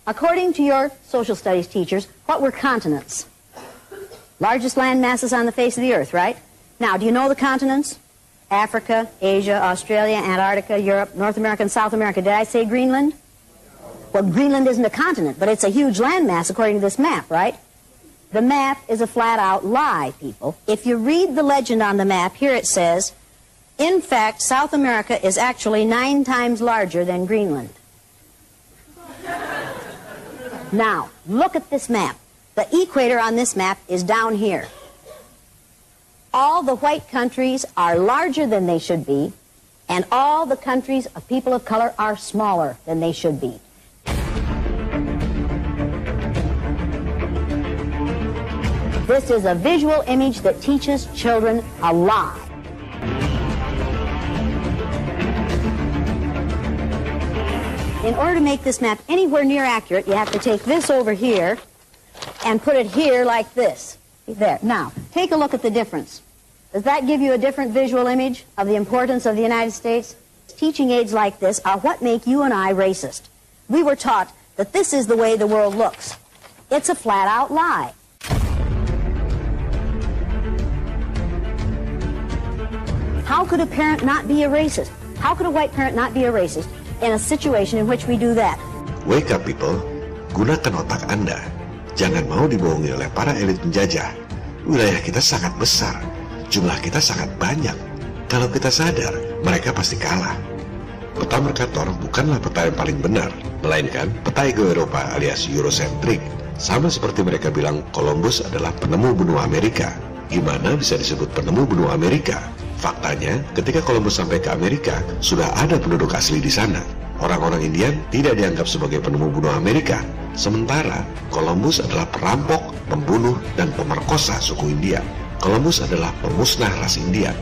According to your social studies teachers, what were continents? Largest land masses on the face of the earth, right? Now, do you know the continents? Africa, Asia, Australia, Antarctica, Europe, North America, and South America. Did I say Greenland? Well, Greenland isn't a continent, but it's a huge landmass according to this map, right? The map is a flat-out lie, people. If you read the legend on the map, here it says, in fact, South America is actually nine times larger than Greenland. Now, look at this map. The equator on this map is down here. All the white countries are larger than they should be, and all the countries of people of color are smaller than they should be. This is a visual image that teaches children a lie. In order to make this map anywhere near accurate, you have to take this over here and put it here like this. There. Now, take a look at the difference. Does that give you a different visual image of the importance of the United States? Teaching aids like this are what make you and I racist. We were taught that this is the way the world looks. It's a flat-out lie. How could a parent not be a racist? How could a white parent not be a racist in a situation in which we do that? Wake up people, gunakan otak Anda. Jangan mau dibohongi oleh para elit penjajah. Wilayah kita sangat besar, jumlah kita sangat banyak. Kalau kita sadar, mereka pasti kalah. Peta Mercator bukanlah peta yang paling benar, melainkan peta ego Eropa alias Eurocentric. Sama seperti mereka bilang Columbus adalah penemu benua Amerika. Gimana bisa disebut penemu benua Amerika? Faktanya, ketika Columbus sampai ke Amerika, sudah ada penduduk asli di sana. Orang-orang Indian tidak dianggap sebagai penemu benua Amerika. Sementara, Columbus adalah perampok, pembunuh, dan pemerkosa suku India. Columbus adalah pemusnah ras India.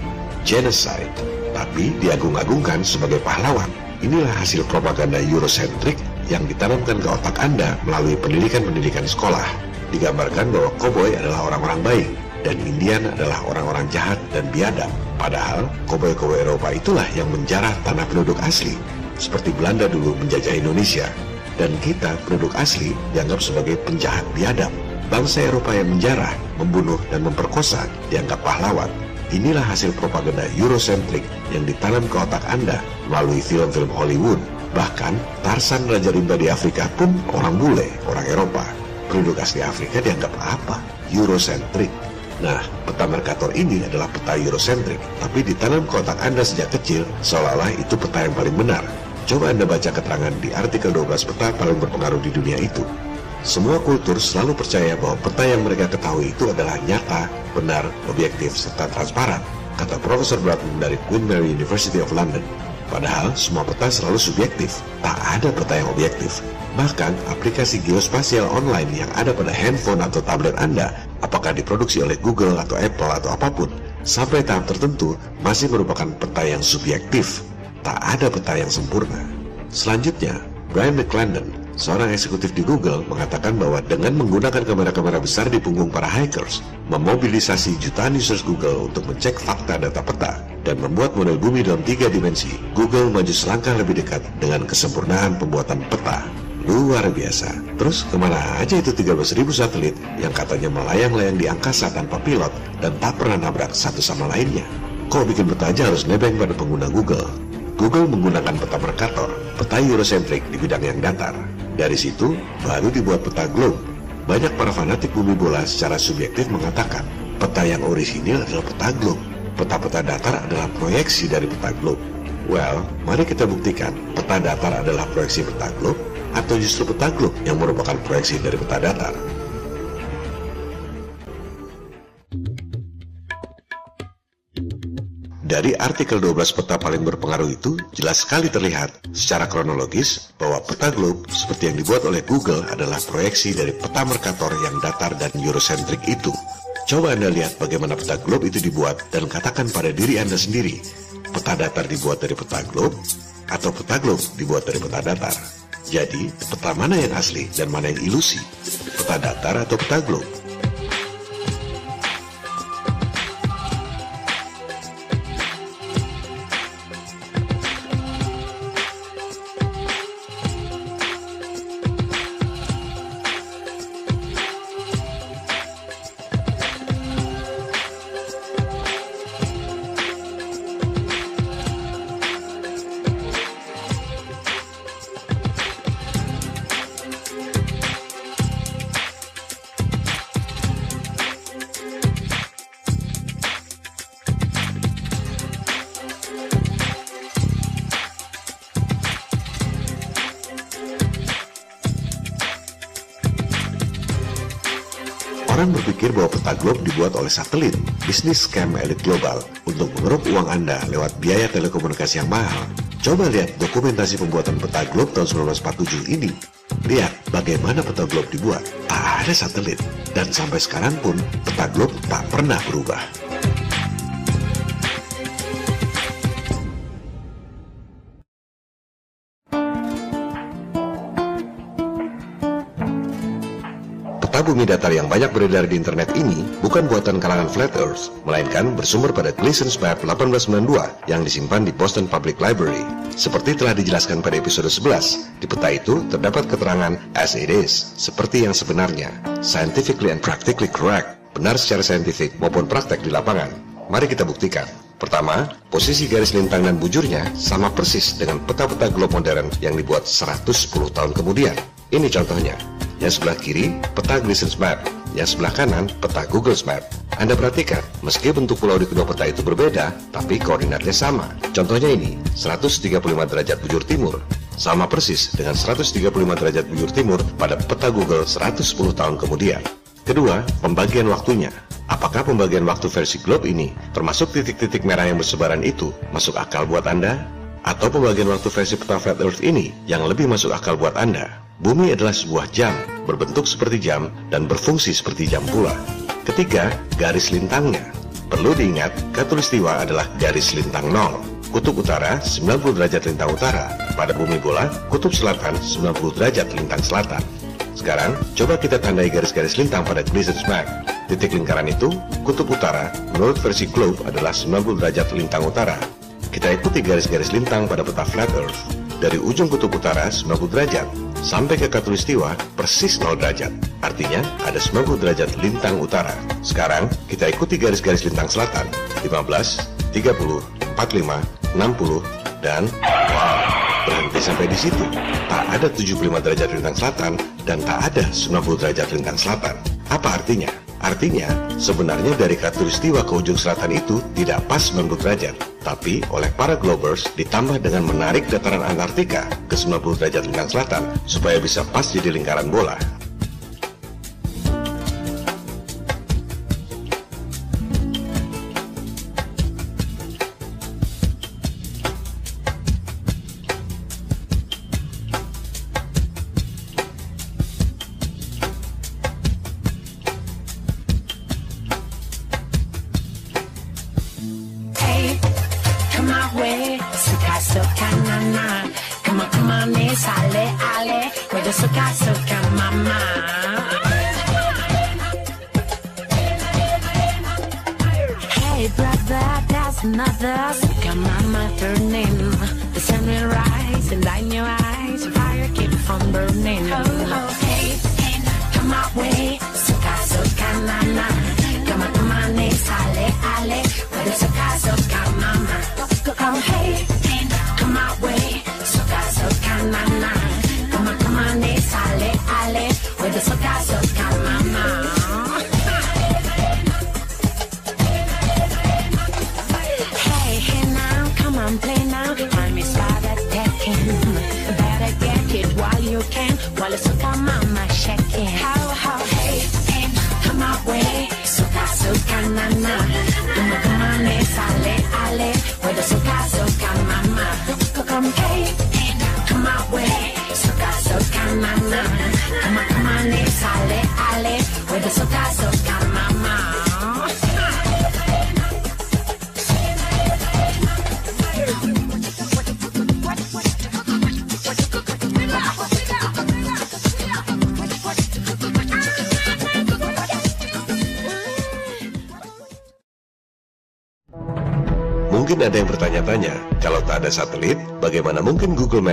Genocide. Tapi diagung-agungkan sebagai pahlawan. Inilah hasil propaganda Eurocentric yang ditanamkan ke otak Anda melalui pendidikan-pendidikan sekolah. Digambarkan bahwa koboi adalah orang-orang baik, dan Indian adalah orang-orang jahat dan biadab. Padahal, koboi-koboi Eropa itulah yang menjarah tanah penduduk asli, seperti Belanda dulu menjajah Indonesia. Dan kita, penduduk asli, dianggap sebagai penjahat biadab. Bangsa Eropa yang menjarah, membunuh, dan memperkosa dianggap pahlawan. Inilah hasil propaganda Eurocentric yang ditanam ke otak Anda melalui film-film Hollywood. Bahkan, Tarsan Raja Rimba di Afrika pun orang bule, orang Eropa. Penduduk asli Afrika dianggap apa? Eurocentric. Nah, peta Mercator ini adalah peta Eurocentric, tapi ditanam ke otak Anda sejak kecil, seolah-olah itu peta yang paling benar. Coba Anda baca keterangan di artikel 12 peta paling berpengaruh di dunia itu. Semua kultur selalu percaya bahwa peta yang mereka ketahui itu adalah nyata, benar, objektif, serta transparan, kata Profesor Bradman dari Queen Mary University of London. Padahal semua peta selalu subjektif, tak ada peta yang objektif. Bahkan aplikasi geospasial online yang ada pada handphone atau tablet Anda, apakah diproduksi oleh Google atau Apple atau apa pun, sampai tahap tertentu masih merupakan peta yang subjektif. Tak ada peta yang sempurna. Selanjutnya, Brian McClendon, seorang eksekutif di Google, mengatakan bahwa dengan menggunakan kamera-kamera besar di punggung para hackers, memobilisasi jutaan users Google untuk mencek fakta data peta, dan membuat model bumi dalam tiga dimensi, Google maju selangkah lebih dekat dengan kesempurnaan pembuatan peta. Luar biasa. Terus ke mana aja itu 13.000 satelit yang katanya melayang-layang di angkasa tanpa pilot dan tak pernah nabrak satu sama lainnya? Kok bikin peta aja harus nebeng pada pengguna Google? Google menggunakan peta Mercator, peta Eurocentric di bidang yang datar. Dari situ, baru dibuat peta globe. Banyak para fanatik bumi bola secara subjektif mengatakan, peta yang orisinil adalah peta globe. Peta-peta datar adalah proyeksi dari peta globe. Well, mari kita buktikan peta datar adalah proyeksi peta globe atau justru peta globe yang merupakan proyeksi dari peta datar. Dari artikel 12 peta paling berpengaruh itu, jelas sekali terlihat secara kronologis bahwa peta globe seperti yang dibuat oleh Google adalah proyeksi dari peta Mercator yang datar dan Eurocentrik itu. Coba Anda lihat bagaimana peta globe itu dibuat dan katakan pada diri Anda sendiri, peta datar dibuat dari peta globe atau peta globe dibuat dari peta datar. Jadi, peta mana yang asli dan mana yang ilusi? Peta datar atau peta globe? Berpikir bahwa peta globe dibuat oleh satelit, bisnis scam elit global, untuk mengeruk uang Anda lewat biaya telekomunikasi yang mahal. Coba lihat dokumentasi pembuatan peta globe tahun 1947 ini. Lihat bagaimana peta globe dibuat. Tak ada satelit, dan sampai sekarang pun peta globe tak pernah berubah. Bumi datar yang banyak beredar di internet ini bukan buatan kalangan Flat Earth, melainkan bersumber pada Gleason's Map 1892 yang disimpan di Boston Public Library. Seperti telah dijelaskan pada episode 11, di peta itu terdapat keterangan as it is, seperti yang sebenarnya, scientifically and practically correct, benar secara saintifik maupun praktek di lapangan. Mari kita buktikan. Pertama, posisi garis lintang dan bujurnya sama persis dengan peta-peta globe modern yang dibuat 110 tahun kemudian. Ini contohnya. Yang sebelah kiri, peta Gleason's Map. Yang sebelah kanan, peta Google's Map. Anda perhatikan, meski bentuk pulau di kedua peta itu berbeda, tapi koordinatnya sama. Contohnya ini, 135 derajat bujur timur. Sama persis dengan 135 derajat bujur timur pada peta Google 110 tahun kemudian. Kedua, pembagian waktunya. Apakah pembagian waktu versi globe ini, termasuk titik-titik merah yang bersebaran itu, masuk akal buat Anda? Atau pembagian waktu versi peta Flat Earth ini, yang lebih masuk akal buat Anda? Bumi adalah sebuah jam, berbentuk seperti jam, dan berfungsi seperti jam pula. Ketiga, garis lintangnya. Perlu diingat, katulistiwa adalah garis lintang nol. Kutub utara 90 derajat lintang utara. Pada bumi bola, kutub selatan 90 derajat lintang selatan. Sekarang, coba kita tandai garis-garis lintang pada Gleason's Map. Titik lingkaran itu, kutub utara, menurut versi globe adalah 90 derajat lintang utara. Kita ikuti garis-garis lintang pada peta Flat Earth. Dari ujung kutub utara 90 derajat, sampai ke katulistiwa persis 0 derajat. Artinya, ada 90 derajat lintang utara. Sekarang, kita ikuti garis-garis lintang selatan. 15, 30, 45, 60, dan wow, berhenti sampai di situ. Tak ada 75 derajat lintang selatan dan tak ada 90 derajat lintang selatan. Apa artinya? Artinya, sebenarnya dari katulistiwa ke ujung selatan itu tidak pas 90 derajat, tapi oleh para globers ditambah dengan menarik dataran Antartika ke 90 derajat lintang selatan supaya bisa pas jadi lingkaran bola.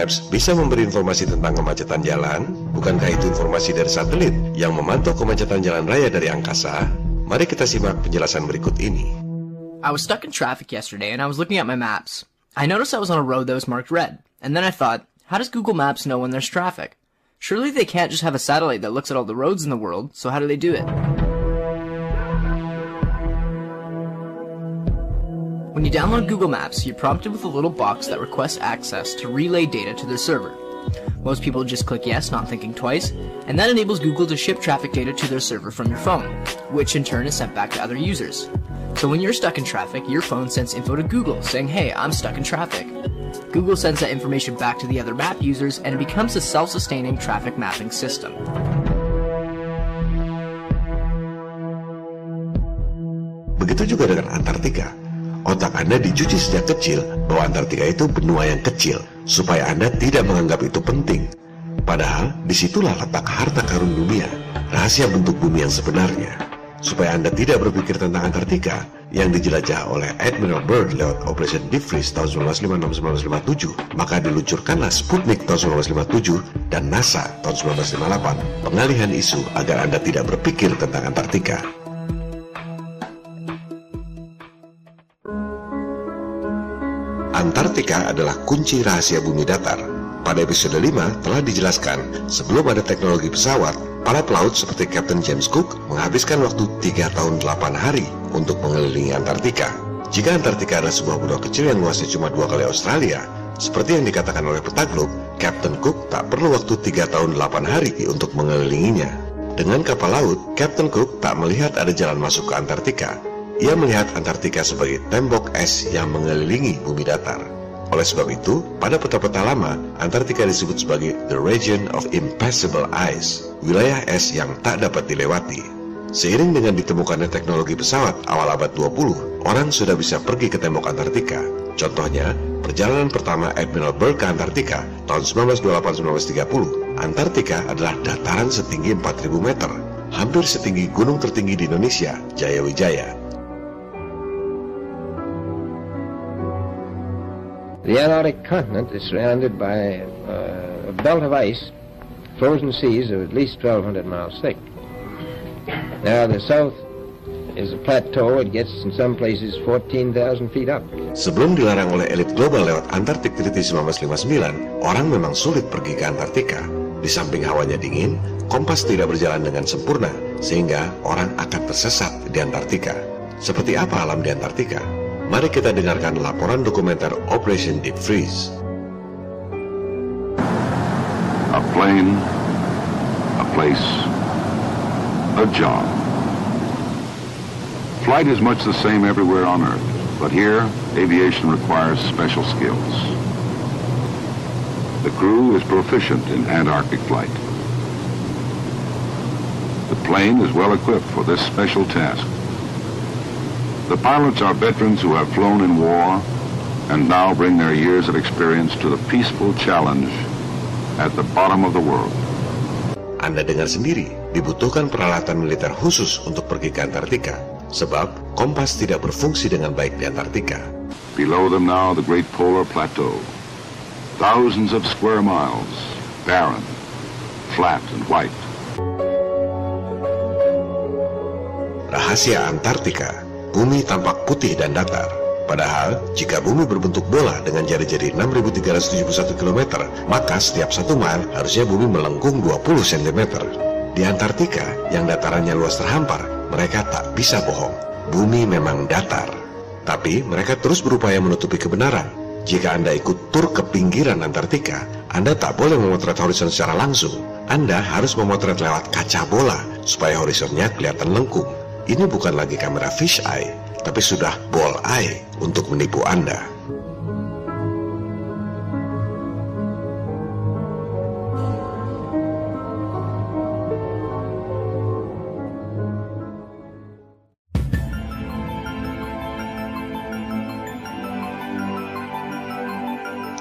Maps bisa memberi informasi tentang kemacetan jalan? Bukankah itu informasi dari satelit yang memantau kemacetan jalan raya dari angkasa? Mari kita simak penjelasan berikut ini. I was stuck in traffic yesterday and I was looking at my maps. I noticed I was on a road that was marked red, and then I thought, how does Google Maps know when there's traffic? Surely they can't just have a satellite that looks at all the roads in the world, so how do they do it? When you download Google Maps, you're prompted with a little box that requests access to relay data to their server. Most people just click yes, not thinking twice, and that enables Google to ship traffic data to their server from your phone, which in turn is sent back to other users. So when you're stuck in traffic, your phone sends info to Google saying, hey, I'm stuck in traffic. Google sends that information back to the other map users, and it becomes a self-sustaining traffic mapping system. Begitu juga dengan Antartika. Otak Anda dicuci sejak kecil bahwa Antartika itu benua yang kecil, supaya Anda tidak menganggap itu penting. Padahal di situlah letak harta karun dunia, rahasia bentuk bumi yang sebenarnya. Supaya Anda tidak berpikir tentang Antartika yang dijelajah oleh Admiral Byrd lewat Operation Deep Freeze tahun 1956-1957, maka diluncurkanlah Sputnik tahun 1957 dan NASA tahun 1958, pengalihan isu agar Anda tidak berpikir tentang Antartika. Antartika adalah kunci rahasia bumi datar. Pada episode 5 telah dijelaskan, sebelum ada teknologi pesawat, para pelaut seperti Captain James Cook menghabiskan waktu 3 tahun 8 hari untuk mengelilingi Antartika. Jika Antartika adalah sebuah benua kecil yang luasnya cuma dua kali Australia, seperti yang dikatakan oleh peta globe, Captain Cook tak perlu waktu 3 tahun 8 hari untuk mengelilinginya. Dengan kapal laut, Captain Cook tak melihat ada jalan masuk ke Antartika, ia melihat Antartika sebagai tembok es yang mengelilingi bumi datar. Oleh sebab itu, pada peta-peta lama, Antartika disebut sebagai the region of impassable ice, wilayah es yang tak dapat dilewati. Seiring dengan ditemukannya teknologi pesawat awal abad 20, orang sudah bisa pergi ke tembok Antartika. Contohnya, perjalanan pertama Admiral Byrd ke Antartika tahun 1928-1930. Antartika adalah dataran setinggi 4000 meter, hampir setinggi gunung tertinggi di Indonesia, Jayawijaya. The Antarctic continent is surrounded by uh, a belt of ice, frozen seas of at least 1,200 miles thick. Now, the south is a plateau. It gets in some places 14,000 feet up. Sebelum dilarang oleh elit global lewat Antarctic Treaty 1959, orang memang sulit pergi ke Antartika. Di samping hawanya dingin, kompas tidak berjalan dengan sempurna, sehingga orang akan tersesat di Antartika. Seperti apa alam di Antartika? Mari kita dengarkan laporan dokumenter Operation Deep Freeze. A plane, a place, a job. Flight is much the same everywhere on Earth, but here, aviation requires special skills. The crew is proficient in Antarctic flight. The plane is well equipped for this special task. The pilots are veterans who have flown in war and now bring their years of experience to the peaceful challenge at the bottom of the world. Anda dengar sendiri, dibutuhkan peralatan militer khusus untuk pergi ke Antartika, sebab kompas tidak berfungsi dengan baik di Antartika. Below them now the great polar plateau. Thousands of square miles, barren, flat and white. Rahasia Antartika, bumi tampak putih dan datar. Padahal, jika bumi berbentuk bola dengan jari-jari 6.371 km, maka setiap satu mile harusnya bumi melengkung 20 cm. Di Antartika, yang datarannya luas terhampar, mereka tak bisa bohong. Bumi memang datar. Tapi mereka terus berupaya menutupi kebenaran. Jika Anda ikut tur ke pinggiran Antartika, Anda tak boleh memotret horizon secara langsung. Anda harus memotret lewat kaca bola, supaya horizonnya kelihatan lengkung. Ini bukan lagi kamera fish eye, tapi sudah ball eye untuk menipu Anda.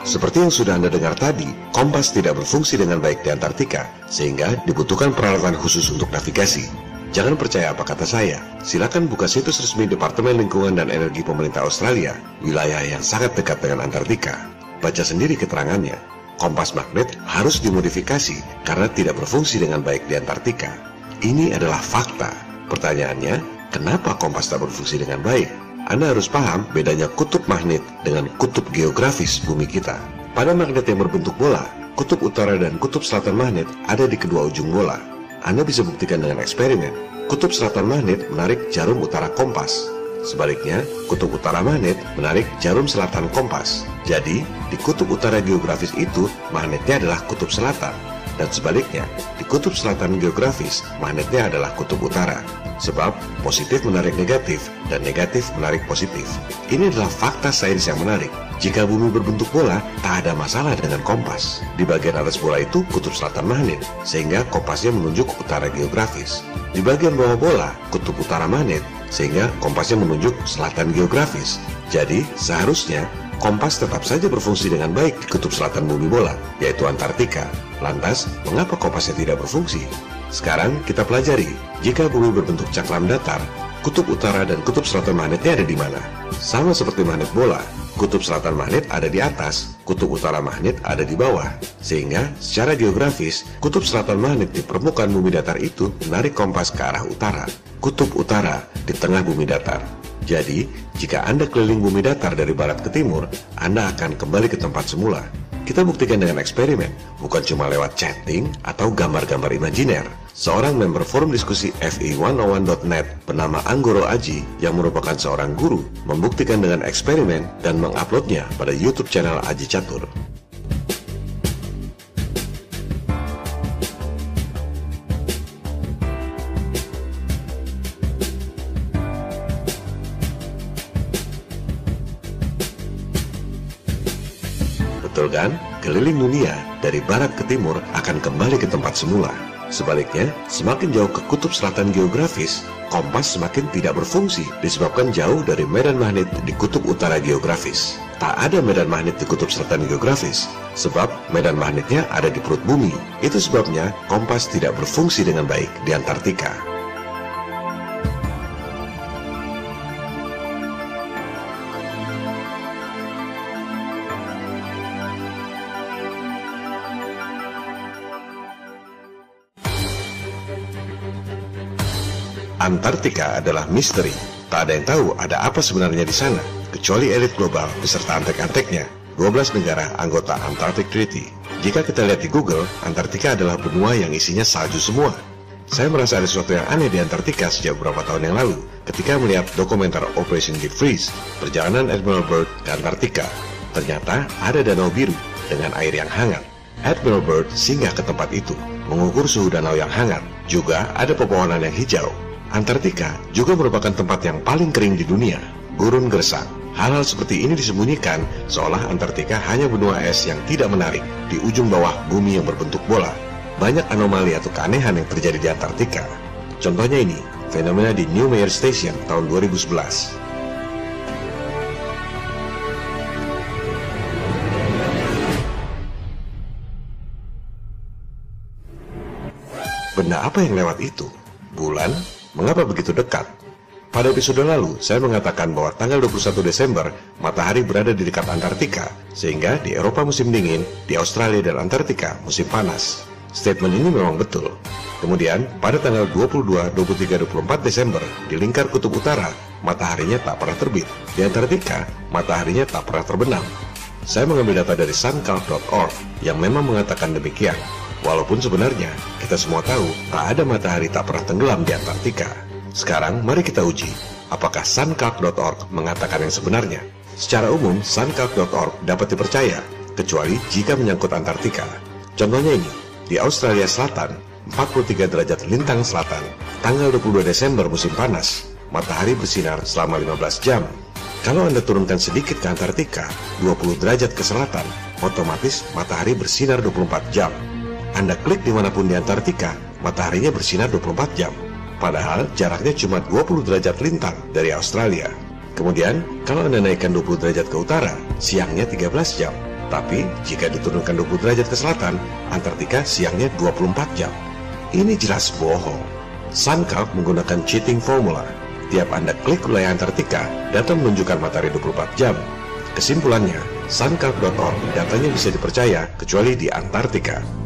Seperti yang sudah Anda dengar tadi, kompas tidak berfungsi dengan baik di Antartika, sehingga dibutuhkan peralatan khusus untuk navigasi. Jangan percaya apa kata saya. Silakan buka situs resmi Departemen Lingkungan dan Energi Pemerintah Australia, wilayah yang sangat dekat dengan Antartika. Baca sendiri keterangannya. Kompas magnet harus dimodifikasi karena tidak berfungsi dengan baik di Antartika. Ini adalah fakta. Pertanyaannya, kenapa kompas tak berfungsi dengan baik? Anda harus paham bedanya kutub magnet dengan kutub geografis bumi kita. Pada magnet yang berbentuk bola, kutub utara dan kutub selatan magnet ada di kedua ujung bola. Anda bisa buktikan dengan eksperimen. Kutub selatan magnet menarik jarum utara kompas. Sebaliknya, kutub utara magnet menarik jarum selatan kompas. Jadi, di kutub utara geografis itu, magnetnya adalah kutub selatan. Dan sebaliknya, di kutub selatan geografis, magnetnya adalah kutub utara. Sebab positif menarik negatif dan negatif menarik positif. Ini adalah fakta sains yang menarik. Jika bumi berbentuk bola, tak ada masalah dengan kompas. Di bagian atas bola itu kutub selatan magnet, sehingga kompasnya menunjuk utara geografis. Di bagian bawah bola, kutub utara magnet, sehingga kompasnya menunjuk selatan geografis. Jadi, seharusnya kompas tetap saja berfungsi dengan baik di kutub selatan bumi bola, yaitu Antartika. Lantas, mengapa kompasnya tidak berfungsi? Sekarang kita pelajari, jika bumi berbentuk cakram datar, kutub utara dan kutub selatan magnetnya ada di mana? Sama seperti magnet bola, kutub selatan magnet ada di atas, kutub utara magnet ada di bawah. Sehingga, secara geografis, kutub selatan magnet di permukaan bumi datar itu menarik kompas ke arah utara. Kutub utara di tengah bumi datar. Jadi, jika Anda keliling bumi datar dari barat ke timur, Anda akan kembali ke tempat semula. Kita buktikan dengan eksperimen, bukan cuma lewat chatting atau gambar-gambar imajiner. Seorang member forum diskusi FE101.net bernama Anggoro Aji yang merupakan seorang guru membuktikan dengan eksperimen dan menguploadnya pada YouTube channel Aji Catur. Betul kan? Keliling dunia dari barat ke timur akan kembali ke tempat semula. Sebaliknya, semakin jauh ke kutub selatan geografis, kompas semakin tidak berfungsi disebabkan jauh dari medan magnet di kutub utara geografis. Tak ada medan magnet di kutub selatan geografis, sebab medan magnetnya ada di perut bumi. Itu sebabnya kompas tidak berfungsi dengan baik di Antartika. Antartika adalah misteri. Tak ada yang tahu ada apa sebenarnya di sana, kecuali elit global beserta antek-anteknya, 12 negara anggota Antarctic Treaty. Jika kita lihat di Google, Antartika adalah benua yang isinya salju semua. Saya merasa ada sesuatu yang aneh di Antartika sejak beberapa tahun yang lalu, ketika melihat dokumenter Operation Deep Freeze, perjalanan Admiral Byrd ke Antartika. Ternyata ada danau biru dengan air yang hangat. Admiral Byrd singgah ke tempat itu, mengukur suhu danau yang hangat. Juga ada pepohonan yang hijau, Antartika juga merupakan tempat yang paling kering di dunia, gurun gersang. Hal-hal seperti ini disembunyikan seolah Antartika hanya benua es yang tidak menarik di ujung bawah bumi yang berbentuk bola. Banyak anomali atau keanehan yang terjadi di Antartika. Contohnya ini, fenomena di New Mayer Station tahun 2011. Benda apa yang lewat itu? Bulan? Mengapa begitu dekat? Pada episode lalu, saya mengatakan bahwa tanggal 21 Desember, matahari berada di dekat Antartika, sehingga di Eropa musim dingin, di Australia dan Antartika musim panas. Statement ini memang betul. Kemudian, pada tanggal 22, 23, 24 Desember, di lingkar kutub utara, mataharinya tak pernah terbit. Di Antartika, mataharinya tak pernah terbenam. Saya mengambil data dari suncalc.org yang memang mengatakan demikian. Walaupun sebenarnya kita semua tahu tak ada matahari tak pernah tenggelam di Antartika. Sekarang mari kita uji apakah suncalc.org mengatakan yang sebenarnya. Secara umum, suncalc.org dapat dipercaya kecuali jika menyangkut Antartika. Contohnya ini, di Australia Selatan, 43 derajat lintang selatan, tanggal 22 Desember musim panas, matahari bersinar selama 15 jam. Kalau Anda turunkan sedikit ke Antartika, 20 derajat ke selatan, otomatis matahari bersinar 24 jam. Anda klik di mana pun di Antartika, mataharinya bersinar 24 jam. Padahal jaraknya cuma 20 derajat lintang dari Australia. Kemudian, kalau Anda naikkan 20 derajat ke utara, siangnya 13 jam. Tapi jika diturunkan 20 derajat ke selatan, Antartika siangnya 24 jam. Ini jelas bohong. Suncalc menggunakan cheating formula. Tiap Anda klik wilayah Antartika, data menunjukkan matahari 24 jam. Kesimpulannya, suncalc.org datanya bisa dipercaya kecuali di Antartika.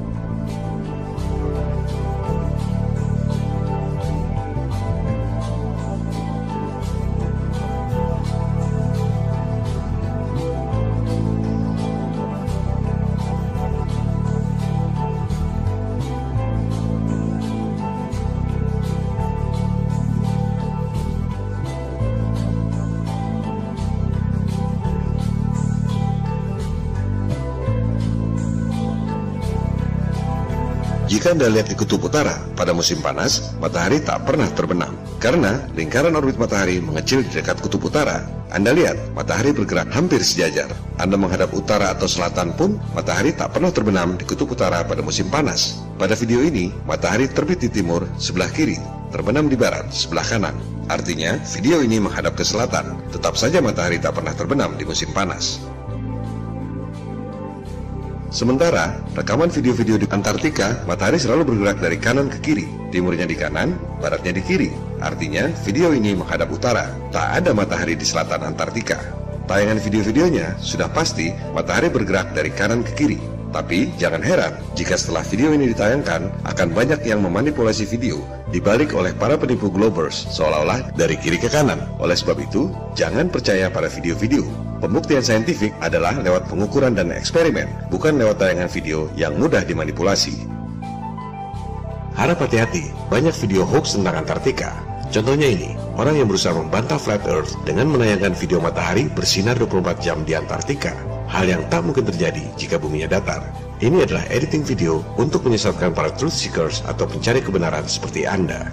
Jika Anda lihat di kutub utara, pada musim panas, matahari tak pernah terbenam. Karena lingkaran orbit matahari mengecil di dekat kutub utara. Anda lihat, matahari bergerak hampir sejajar. Anda menghadap utara atau selatan pun, matahari tak pernah terbenam di kutub utara pada musim panas. Pada video ini, matahari terbit di timur, sebelah kiri, terbenam di barat, sebelah kanan. Artinya, video ini menghadap ke selatan. Tetap saja matahari tak pernah terbenam di musim panas. Sementara, rekaman video-video di Antartika, matahari selalu bergerak dari kanan ke kiri, timurnya di kanan, baratnya di kiri. Artinya, video ini menghadap utara. Tak ada matahari di selatan Antartika. Tayangan video-videonya sudah pasti matahari bergerak dari kanan ke kiri. Tapi jangan heran jika setelah video ini ditayangkan akan banyak yang memanipulasi video dibalik oleh para penipu Globers seolah-olah dari kiri ke kanan. Oleh sebab itu, jangan percaya pada video-video. Pembuktian saintifik adalah lewat pengukuran dan eksperimen, bukan lewat tayangan video yang mudah dimanipulasi. Harap hati-hati, banyak video hoax tentang Antartika. Contohnya ini, orang yang berusaha membantah Flat Earth dengan menayangkan video matahari bersinar 24 jam di Antartika. Hal yang tak mungkin terjadi jika buminya datar. Ini adalah editing video untuk menyesatkan para truth seekers atau pencari kebenaran seperti Anda.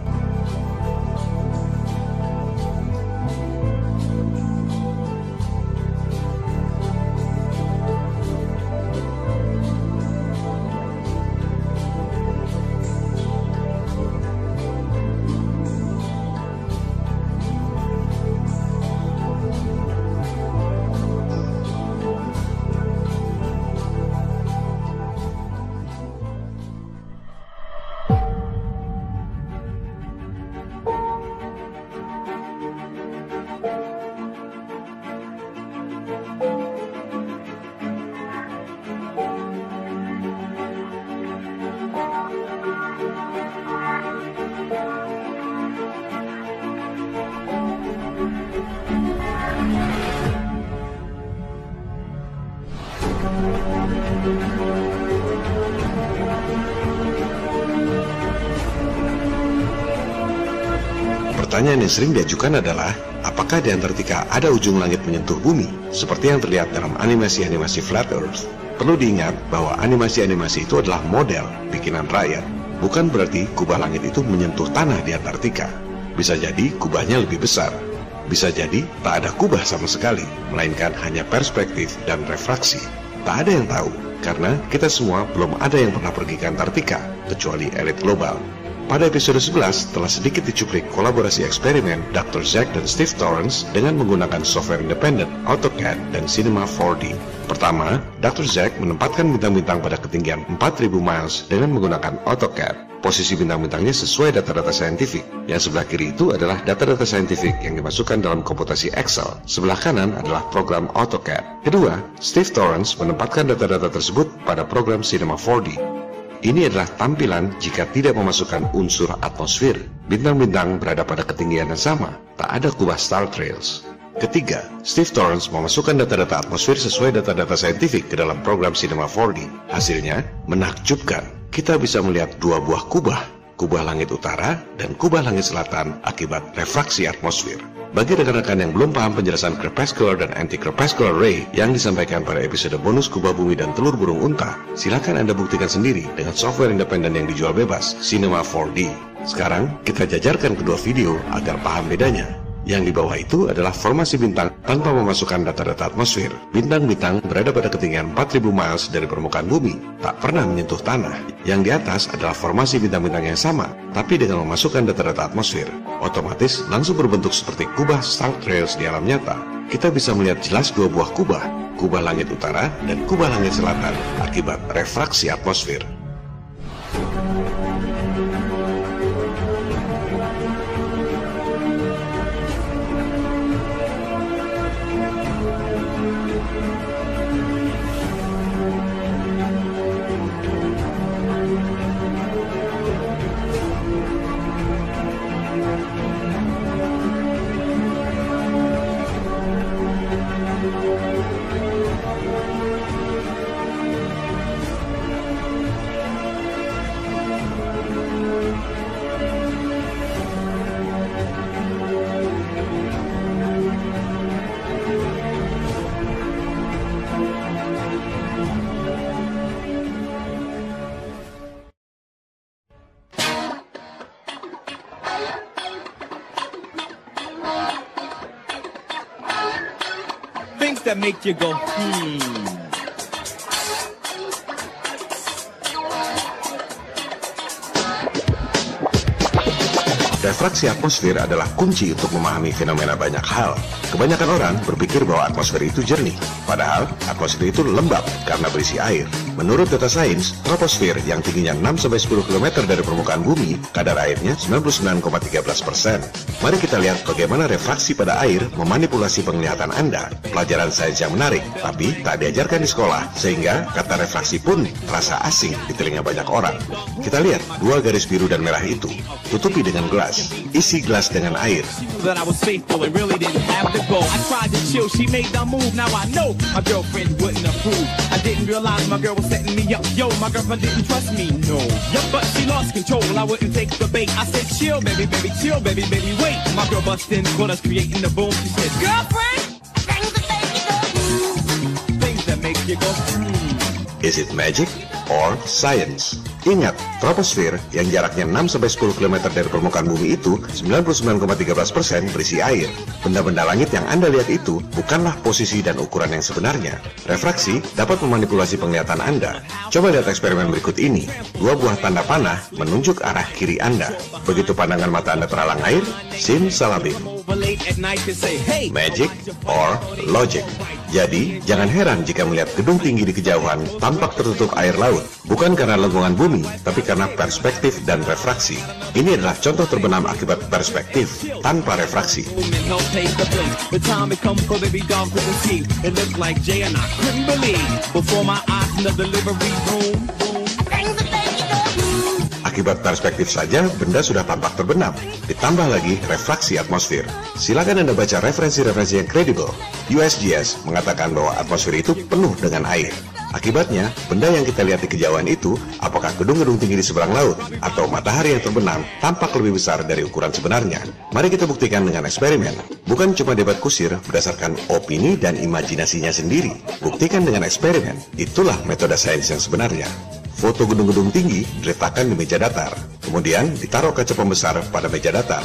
Pertanyaan yang sering diajukan adalah, apakah di Antartika ada ujung langit menyentuh bumi, seperti yang terlihat dalam animasi-animasi Flat Earth? Perlu diingat bahwa animasi-animasi itu adalah model bikinan rakyat, bukan berarti kubah langit itu menyentuh tanah di Antartika. Bisa jadi kubahnya lebih besar, bisa jadi tak ada kubah sama sekali, melainkan hanya perspektif dan refraksi. Tak ada yang tahu, karena kita semua belum ada yang pernah pergi ke Antartika, kecuali elit global. Pada episode 11 telah sedikit dicuplik kolaborasi eksperimen Dr. Zack dan Steve Torrance dengan menggunakan software independen AutoCAD dan Cinema 4D. Pertama, Dr. Zack menempatkan bintang-bintang pada ketinggian 4000 miles dengan menggunakan AutoCAD. Posisi bintang-bintangnya sesuai data-data saintifik. Yang sebelah kiri itu adalah data-data saintifik yang dimasukkan dalam komputasi Excel. Sebelah kanan adalah program AutoCAD. Kedua, Steve Torrance menempatkan data-data tersebut pada program Cinema 4D. Ini adalah tampilan jika tidak memasukkan unsur atmosfer. Bintang-bintang berada pada ketinggian yang sama, tak ada kubah star trails. Ketiga, Steve Torrance memasukkan data-data atmosfer sesuai data-data saintifik ke dalam program Cinema 4D. Hasilnya menakjubkan. Kita bisa melihat dua buah kubah, kubah langit utara dan kubah langit selatan akibat refraksi atmosfer. Bagi rekan-rekan yang belum paham penjelasan crepuscular dan anti-crepuscular ray yang disampaikan pada episode bonus kubah bumi dan telur burung unta, silakan Anda buktikan sendiri dengan software independen yang dijual bebas, Cinema 4D. Sekarang, kita jajarkan kedua video agar paham bedanya. Yang di bawah itu adalah formasi bintang tanpa memasukkan data-data atmosfer. Bintang-bintang berada pada ketinggian 4000 miles dari permukaan bumi, tak pernah menyentuh tanah. Yang di atas adalah formasi bintang-bintang yang sama, tapi dengan memasukkan data-data atmosfer. Otomatis langsung berbentuk seperti kubah star trails di alam nyata. kita bisa melihat jelas dua buah kubah, kubah langit utara dan kubah langit selatan akibat refraksi atmosfer. Refraksi atmosfer adalah kunci untuk memahami fenomena banyak hal. Kebanyakan orang berpikir bahwa atmosfer itu jernih, padahal atmosfer itu lembab karena berisi air. Menurut data sains, troposfer yang tingginya 6-10 km dari permukaan bumi, kadar airnya 99,13 persen. Mari kita lihat bagaimana refraksi pada air memanipulasi penglihatan Anda. Pelajaran sains yang menarik, tapi tak diajarkan di sekolah, sehingga kata refraksi pun terasa asing di telinga banyak orang. Kita lihat dua garis biru dan merah itu. Tutupi dengan gelas. Isi gelas dengan air. I was setting me up. Yo, my girlfriend didn't trust me, no. Yup, but she lost control. I wouldn't take the bait. I said, chill, baby, baby, chill, baby, baby, wait. My girl bust in, caught us creating the boom. She said, girlfriend, things that make you go, hmm. Is it magic or science? Ingat, troposfer yang jaraknya 6-10 km dari permukaan bumi itu 99,13% berisi air. Benda-benda langit yang Anda lihat itu bukanlah posisi dan ukuran yang sebenarnya. Refraksi dapat memanipulasi penglihatan Anda. Coba lihat eksperimen berikut ini. Dua buah tanda panah menunjuk arah kiri Anda. Begitu pandangan mata Anda terhalang air, sim salabim. Magic or logic. Jadi, jangan heran jika melihat gedung tinggi di kejauhan tampak tertutup air laut. Bukan karena lengkungan bumi, tapi karena perspektif dan refraksi. Ini adalah contoh terbenam akibat perspektif tanpa refraksi. Akibat perspektif saja, benda sudah tampak terbenam. Ditambah lagi refraksi atmosfer. Silakan Anda baca referensi-referensi yang kredibel. USGS mengatakan bahwa atmosfer itu penuh dengan air. Akibatnya, benda yang kita lihat di kejauhan itu, apakah gedung-gedung tinggi di seberang laut atau matahari yang terbenam, tampak lebih besar dari ukuran sebenarnya. Mari kita buktikan dengan eksperimen. Bukan cuma debat kusir berdasarkan opini dan imajinasinya sendiri. Buktikan dengan eksperimen. Itulah metode sains yang sebenarnya. Foto gedung-gedung tinggi diletakkan di meja datar. Kemudian ditaruh kaca pembesar pada meja datar.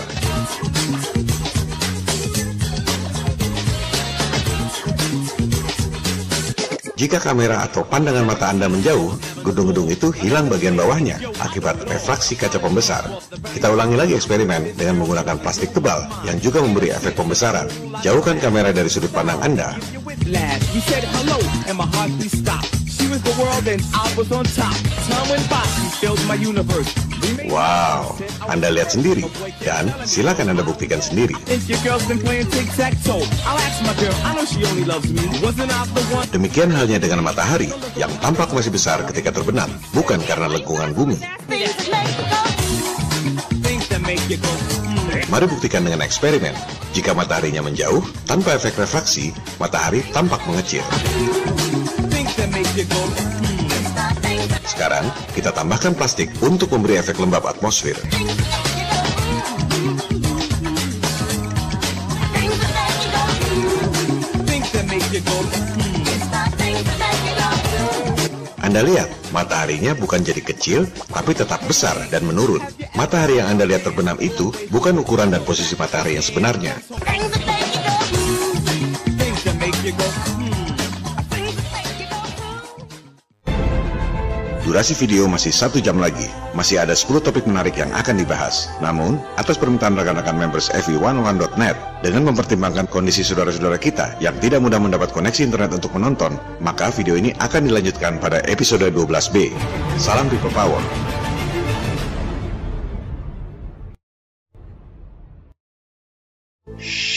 Jika kamera atau pandangan mata Anda menjauh, gedung-gedung itu hilang bagian bawahnya akibat refraksi kaca pembesar. Kita ulangi lagi eksperimen dengan menggunakan plastik tebal yang juga memberi efek pembesaran. Jauhkan kamera dari sudut pandang Anda. Was the world and I was on top. Time went by, she filled my universe. Wow, Anda lihat sendiri. Dan silakan Anda buktikan sendiri. Demikian halnya dengan matahari yang tampak masih besar ketika terbenam, bukan karena lengkungan bumi. You hmm. Mari buktikan dengan eksperimen. Jika mataharinya menjauh, tanpa efek refraksi, matahari tampak mengecil. Sekarang, kita tambahkan plastik untuk memberi efek lembab atmosfer. Anda lihat, mataharinya bukan jadi kecil, tapi tetap besar dan menurun. Matahari yang Anda lihat terbenam itu bukan ukuran dan posisi matahari yang sebenarnya. Durasi video masih satu jam lagi. Masih ada 10 topik menarik yang akan dibahas. Namun, atas permintaan rekan-rekan members FE101.net, dengan mempertimbangkan kondisi saudara-saudara kita yang tidak mudah mendapat koneksi internet untuk menonton, maka video ini akan dilanjutkan pada episode 12B. Salam People Power. The